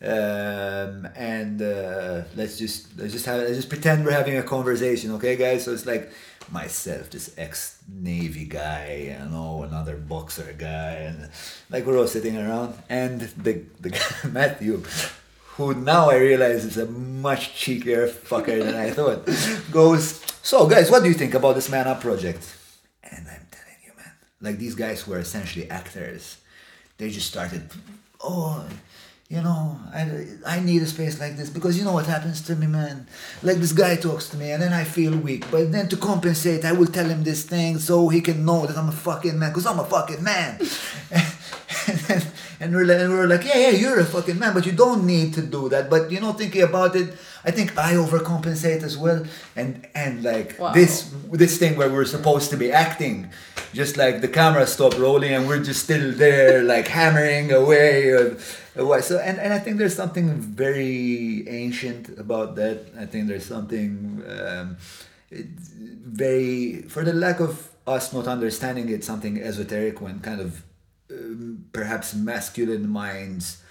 um, and uh, let's just let's just have let's just pretend we're having a conversation, okay, guys? So it's like myself, this ex Navy guy, you know, another boxer guy, and like we're all sitting around, and the the guy, Matthew, who now I realize is a much cheekier fucker than I thought, goes, so guys, what do you think about this Man Up project? And I'm telling you, man, like these guys were essentially actors. They just started, oh you know, I, I need a space like this because you know what happens to me, man. Like this guy talks to me and then I feel weak. But then to compensate, I will tell him this thing so he can know that I'm a fucking man because I'm a fucking man. and, then, and, we're like, and we're like, yeah, yeah, you're a fucking man, but you don't need to do that. But you know, thinking about it, I think I overcompensate as well. And and like wow. this this thing where we're supposed to be acting, just like the camera stopped rolling and we're just still there, like hammering away. Or, so and, and I think there's something very ancient about that. I think there's something um, very for the lack of us not understanding it, something esoteric when kind of um, perhaps masculine minds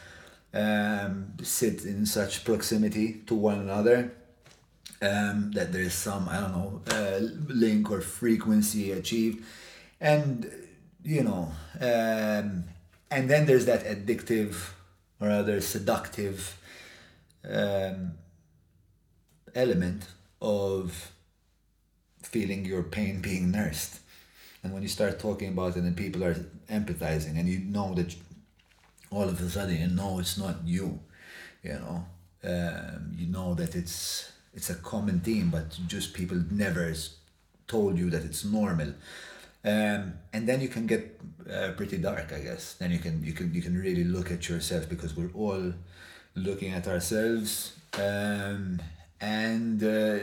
um, sit in such proximity to one another. Um, that there is some I don't know uh, link or frequency achieved, and you know, um, and then there's that addictive or rather seductive um, element of feeling your pain being nursed. And when you start talking about it and people are empathizing and you know that all of a sudden you know it's not you, you know, um, you know that it's it's a common theme, but just people never told you that it's normal. Um, and then you can get uh, pretty dark, I guess. Then you can you can you can really look at yourself because we're all looking at ourselves, um, and uh,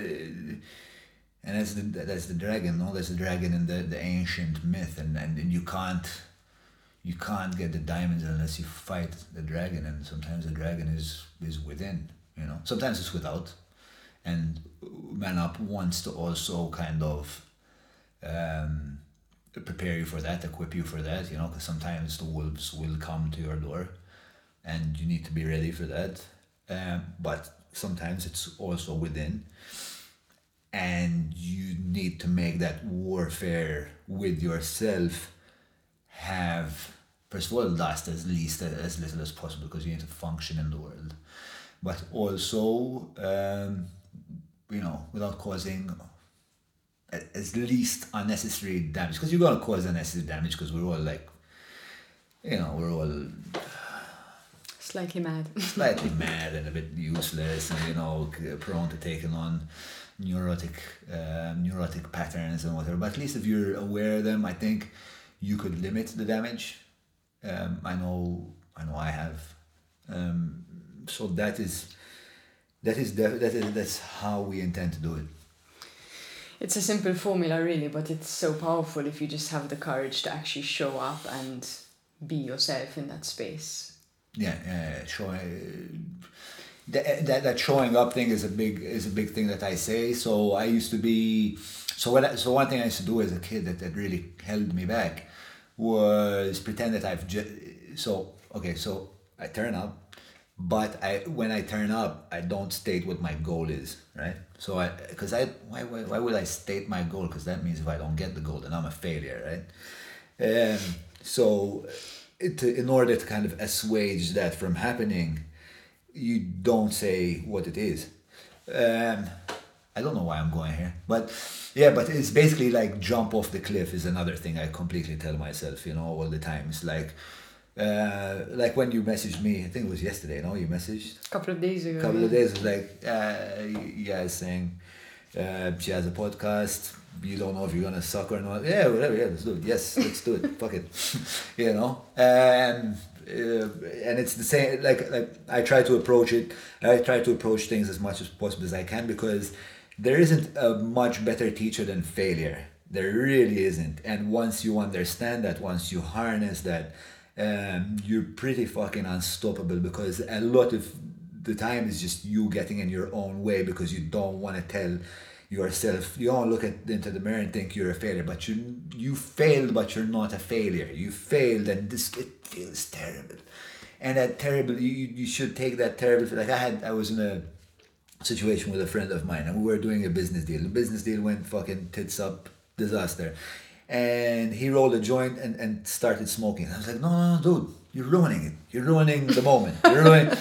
and that's the that's the dragon. No, that's the dragon in the, the ancient myth, and and you can't you can't get the diamonds unless you fight the dragon, and sometimes the dragon is is within. You know, sometimes it's without, and Man Up wants to also kind of. Um, prepare you for that, equip you for that, you know, because sometimes the wolves will come to your door and you need to be ready for that. Um, but sometimes it's also within. And you need to make that warfare with yourself have, first of all, last as least as little as possible because you need to function in the world. But also, um, you know, without causing as least unnecessary damage because you're going to cause unnecessary damage because we're all like you know we're all slightly mad slightly mad and a bit useless and you know prone to taking on neurotic um, neurotic patterns and whatever but at least if you're aware of them i think you could limit the damage. Um, i know i know i have. Um, so that is that is that is that's how we intend to do it. It's a simple formula really but it's so powerful if you just have the courage to actually show up and be yourself in that space. Yeah yeah showing that, that, that showing up thing is a big is a big thing that I say. So I used to be so what I, so one thing I used to do as a kid that, that really held me back was pretend that I've just so okay so I turn up but I when I turn up, I don't state what my goal is, right? So I because I why, why why would I state my goal? Because that means if I don't get the goal, then I'm a failure, right? Um, so it, in order to kind of assuage that from happening, you don't say what it is. Um, I don't know why I'm going here, but yeah, but it's basically like jump off the cliff is another thing I completely tell myself, you know, all the time. It's like uh, like when you messaged me, I think it was yesterday, no? You messaged? A couple of days ago. A couple yeah. of days, was like, uh, guys saying uh, she has a podcast, you don't know if you're gonna suck or not. Yeah, whatever, yeah, let's do it. Yes, let's do it. Fuck it. you know? And uh, and it's the same like like I try to approach it I try to approach things as much as possible as I can because there isn't a much better teacher than failure. There really isn't. And once you understand that once you harness that um, you're pretty fucking unstoppable because a lot of the time is just you getting in your own way because you don't want to tell yourself you don't look at into the mirror and think you're a failure but you you failed but you're not a failure. You failed and this it feels terrible. And that terrible you, you should take that terrible like i had i was in a situation with a friend of mine and we were doing a business deal the business deal went fucking tits up disaster and he rolled a joint and, and started smoking. I was like, no, no, no, dude, you're ruining it. You're ruining the moment. You're ruining.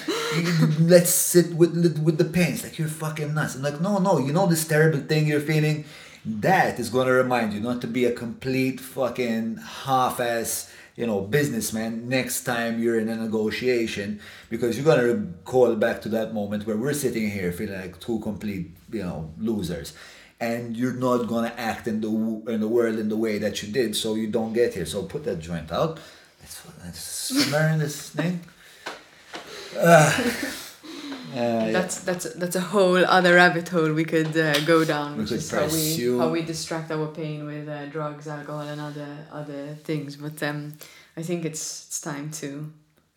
let's sit with with the pain. It's like you're fucking nuts. I'm like, no, no. You know this terrible thing you're feeling. That is gonna remind you not to be a complete fucking half-ass, you know, businessman next time you're in a negotiation because you're gonna call back to that moment where we're sitting here feeling like two complete, you know, losers and you're not gonna act in the in the world in the way that you did, so you don't get here. So put that joint out. Let's, let's smear this thing. Uh, uh, that's that's that's a whole other rabbit hole we could uh, go down, we which is how we how we distract our pain with uh, drugs, alcohol, and other other things. But um, I think it's it's time to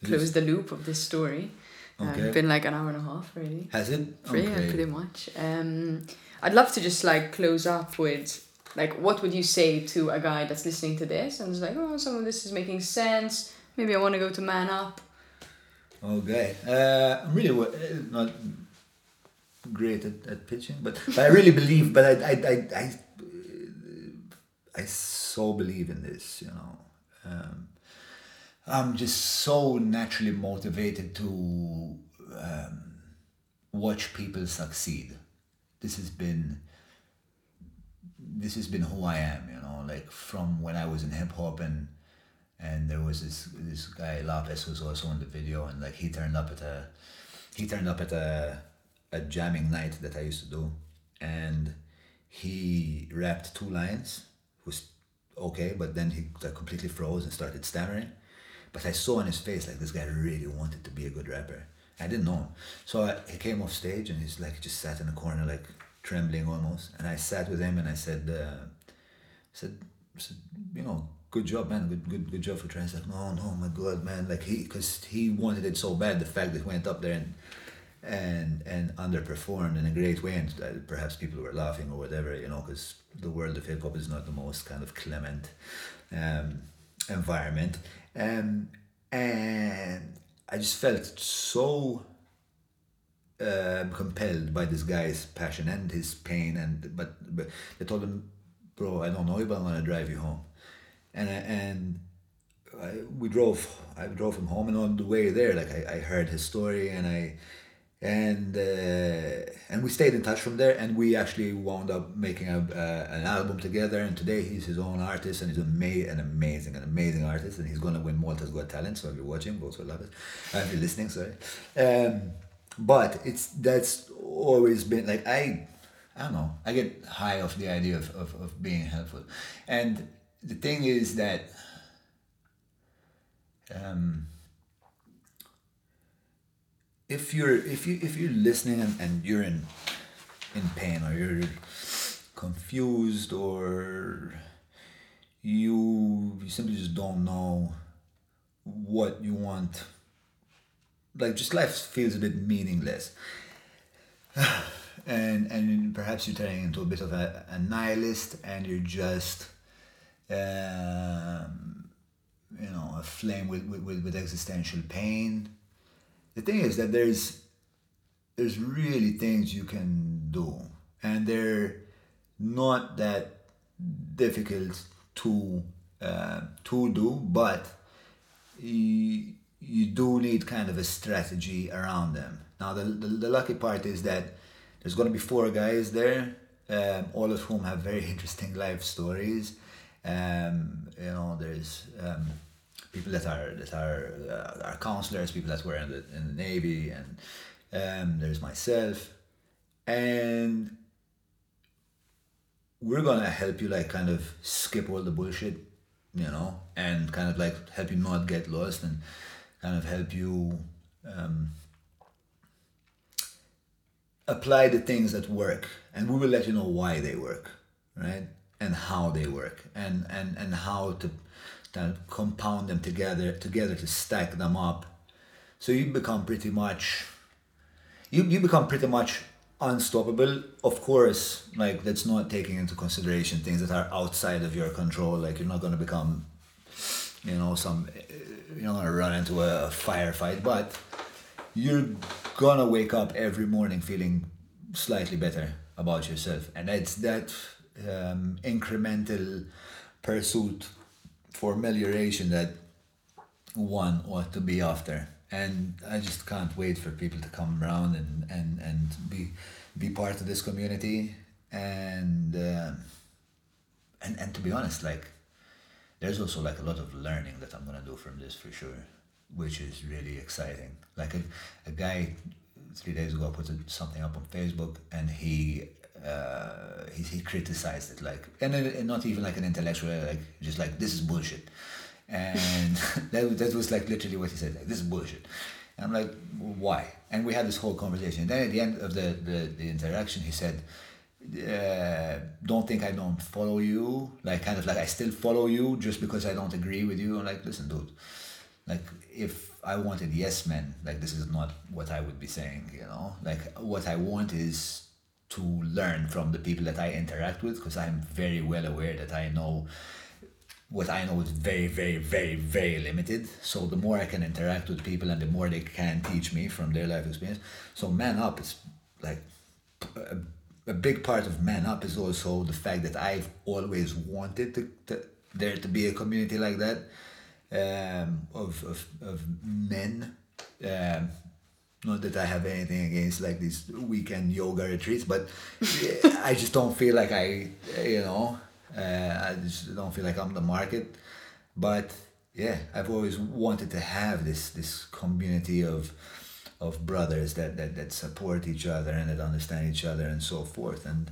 close the loop of this story. Uh, okay. it's been like an hour and a half, really. Has it? Okay. Yeah, pretty much. Um, I'd love to just like close up with like what would you say to a guy that's listening to this and is like, oh, some of this is making sense. Maybe I want to go to Man Up. Okay, uh, I'm really uh, not great at, at pitching, but, but I really believe. But I I I I, I so believe in this, you know. Um, I'm just so naturally motivated to um, watch people succeed. This has been this has been who I am, you know, like from when I was in hip hop and and there was this this guy Lopez was also in the video and like he turned up at a he turned up at a a jamming night that I used to do. And he rapped two lines was okay but then he like completely froze and started stammering. But I saw on his face like this guy really wanted to be a good rapper. I didn't know him. So I, he came off stage and he's like just sat in the corner like trembling almost. And I sat with him and I said uh, said, said you know good job, man. Good, good, good job for trying. He's like, no, no, my God, man. Like he, because he wanted it so bad. The fact that he went up there and and and underperformed in a great way, and uh, perhaps people were laughing or whatever, you know, because the world of hip hop is not the most kind of clement um, environment. Um, and I just felt so uh, compelled by this guy's passion and his pain, and but, but they told him, bro, I don't know but I'm gonna drive you home and and I, we drove. I drove him home, and on the way there, like I, I heard his story, and I and uh, and we stayed in touch from there, and we actually wound up making a uh, an album together. And today he's his own artist, and he's ama- an amazing, an amazing artist, and he's gonna win Malta's Got Talent. So if you're watching, vote for love it. If you're listening, sorry. Um, but it's that's always been like I, I don't know. I get high off the idea of, of, of being helpful, and the thing is that um, if you're if you if you're listening and, and you're in in pain or you're confused or you you simply just don't know what you want like just life feels a bit meaningless. And and perhaps you're turning into a bit of a, a nihilist and you're just um, you know, aflame with, with, with existential pain. The thing is that there's there's really things you can do, and they're not that difficult to uh, to do, but you, you do need kind of a strategy around them. Now, the, the, the lucky part is that there's going to be four guys there, um, all of whom have very interesting life stories um, you know, there's um, people that are that are uh, are counselors, people that were in the in the navy, and um, there's myself, and we're gonna help you like kind of skip all the bullshit, you know, and kind of like help you not get lost and kind of help you um, apply the things that work, and we will let you know why they work, right? And how they work and and and how to, to compound them together together to stack them up. So you become pretty much you, you become pretty much unstoppable. Of course like that's not taking into consideration things that are outside of your control. Like you're not going to become you know some you're not going to run into a firefight but you're gonna wake up every morning feeling slightly better about yourself. And it's that um, incremental pursuit for amelioration that one ought to be after. And I just can't wait for people to come around and, and, and be be part of this community and uh, and and to be honest, like there's also like a lot of learning that I'm gonna do from this for sure, which is really exciting. Like a, a guy three days ago put something up on Facebook and he uh, he, he criticized it like and, and not even like an intellectual like just like this is bullshit. And that, that was like literally what he said like this is bullshit. And I'm like why? And we had this whole conversation. And then at the end of the, the, the interaction he said uh, don't think I don't follow you like kind of like I still follow you just because I don't agree with you. I'm like listen dude like if I wanted yes men like this is not what I would be saying you know? Like what I want is to learn from the people that I interact with because I'm very well aware that I know what I know is very, very, very, very limited. So the more I can interact with people and the more they can teach me from their life experience. So man up is like a, a big part of man up is also the fact that I've always wanted to, to there to be a community like that. um, of, of of men. Um, not that I have anything against like these weekend yoga retreats, but I just don't feel like I, you know, uh, I just don't feel like I'm the market. But yeah, I've always wanted to have this this community of of brothers that, that, that support each other and that understand each other and so forth. And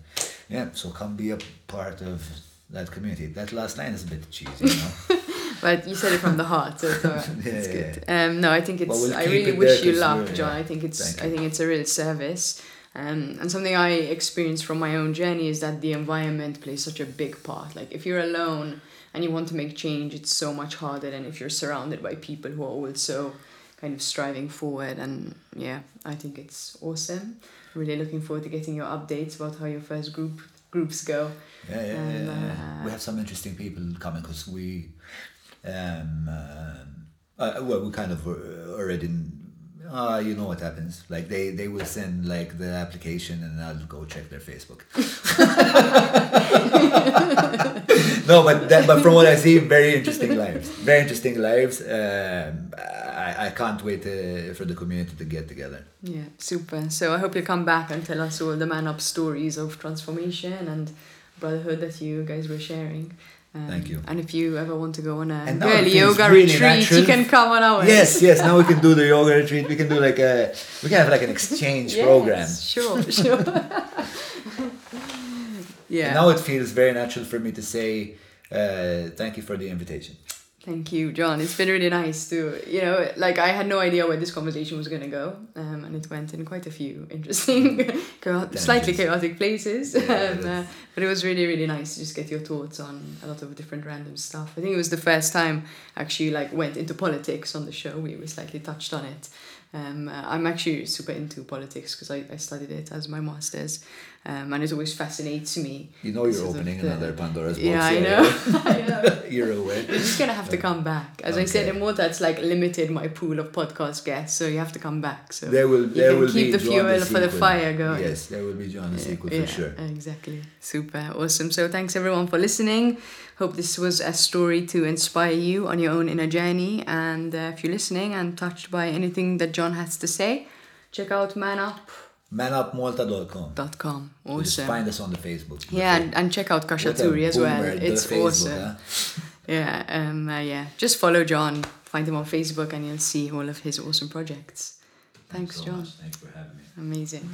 yeah, so come be a part of that community. That last line is a bit cheesy, you know. but you said it from the heart, so it's, alright. Yeah, it's yeah, good. Um, no, I think it's. Well, we'll I really it wish you luck, John. yeah. I think it's. I think it's a real service. Um, and something I experienced from my own journey is that the environment plays such a big part. Like if you're alone and you want to make change, it's so much harder than if you're surrounded by people who are also kind of striving forward. And yeah, I think it's awesome. Really looking forward to getting your updates about how your first group groups go. Yeah, yeah, And, yeah, yeah. uh, we have some interesting people coming because we, um, um, uh, well, we kind of uh, already, uh, you know what happens. Like they, they will send like the application and I'll go check their Facebook. no, but that, but from what I see, very interesting lives. Very interesting lives. Um, I, I can't wait uh, for the community to get together. Yeah, super. So I hope you come back and tell us all the man up stories of transformation and brotherhood that you guys were sharing. Um, Thank you. And if you ever want to go on a And now it girly feels yoga really retreat, natural. you can come on ours. Yes, yes. Now we can do the yoga retreat. We can do like a, we can have like an exchange Yes, program. Sure, sure. yeah. And now it feels very natural for me to say uh, thank you for the invitation. Thank you, John. It's been really nice to, you know, like I had no idea where this conversation was going to go, um, and it went in quite a few interesting, chao- slightly chaotic places. Yeah, um, uh, but it was really, really nice to just get your thoughts on a lot of different random stuff. I think it was the first time I actually like went into politics on the show. We, we slightly touched on it. Um, uh, I'm actually super into politics because I, I studied it as my master's, um, and it always fascinates me. You know you're opening the- another Pandora's box. Yeah, I know. I know. you're aware. You're just gonna have to come back. As I said, Okay. Immorta, it's like limited my pool of podcast guests, so you have to come back. So There will, you there can will keep the fuel for the fire going. Yes, there will be John the sequel yeah, for sure. exactly. Super awesome. So thanks everyone for listening. Hope this was a story to inspire you on your own inner journey. And uh, if you're listening and touched by anything that John has to say, check out manup.com. Manupmalta.com manupmalta.com.com. Awesome. Just find us on the Facebook. Yeah, and, and check out Kashaturi as well. It's Facebook, awesome. Huh? yeah, um, uh, yeah. Just follow John. Find him on Facebook, and you'll see all of his awesome projects. Thanks, Thanks so John. Much. Thanks for having me. Amazing.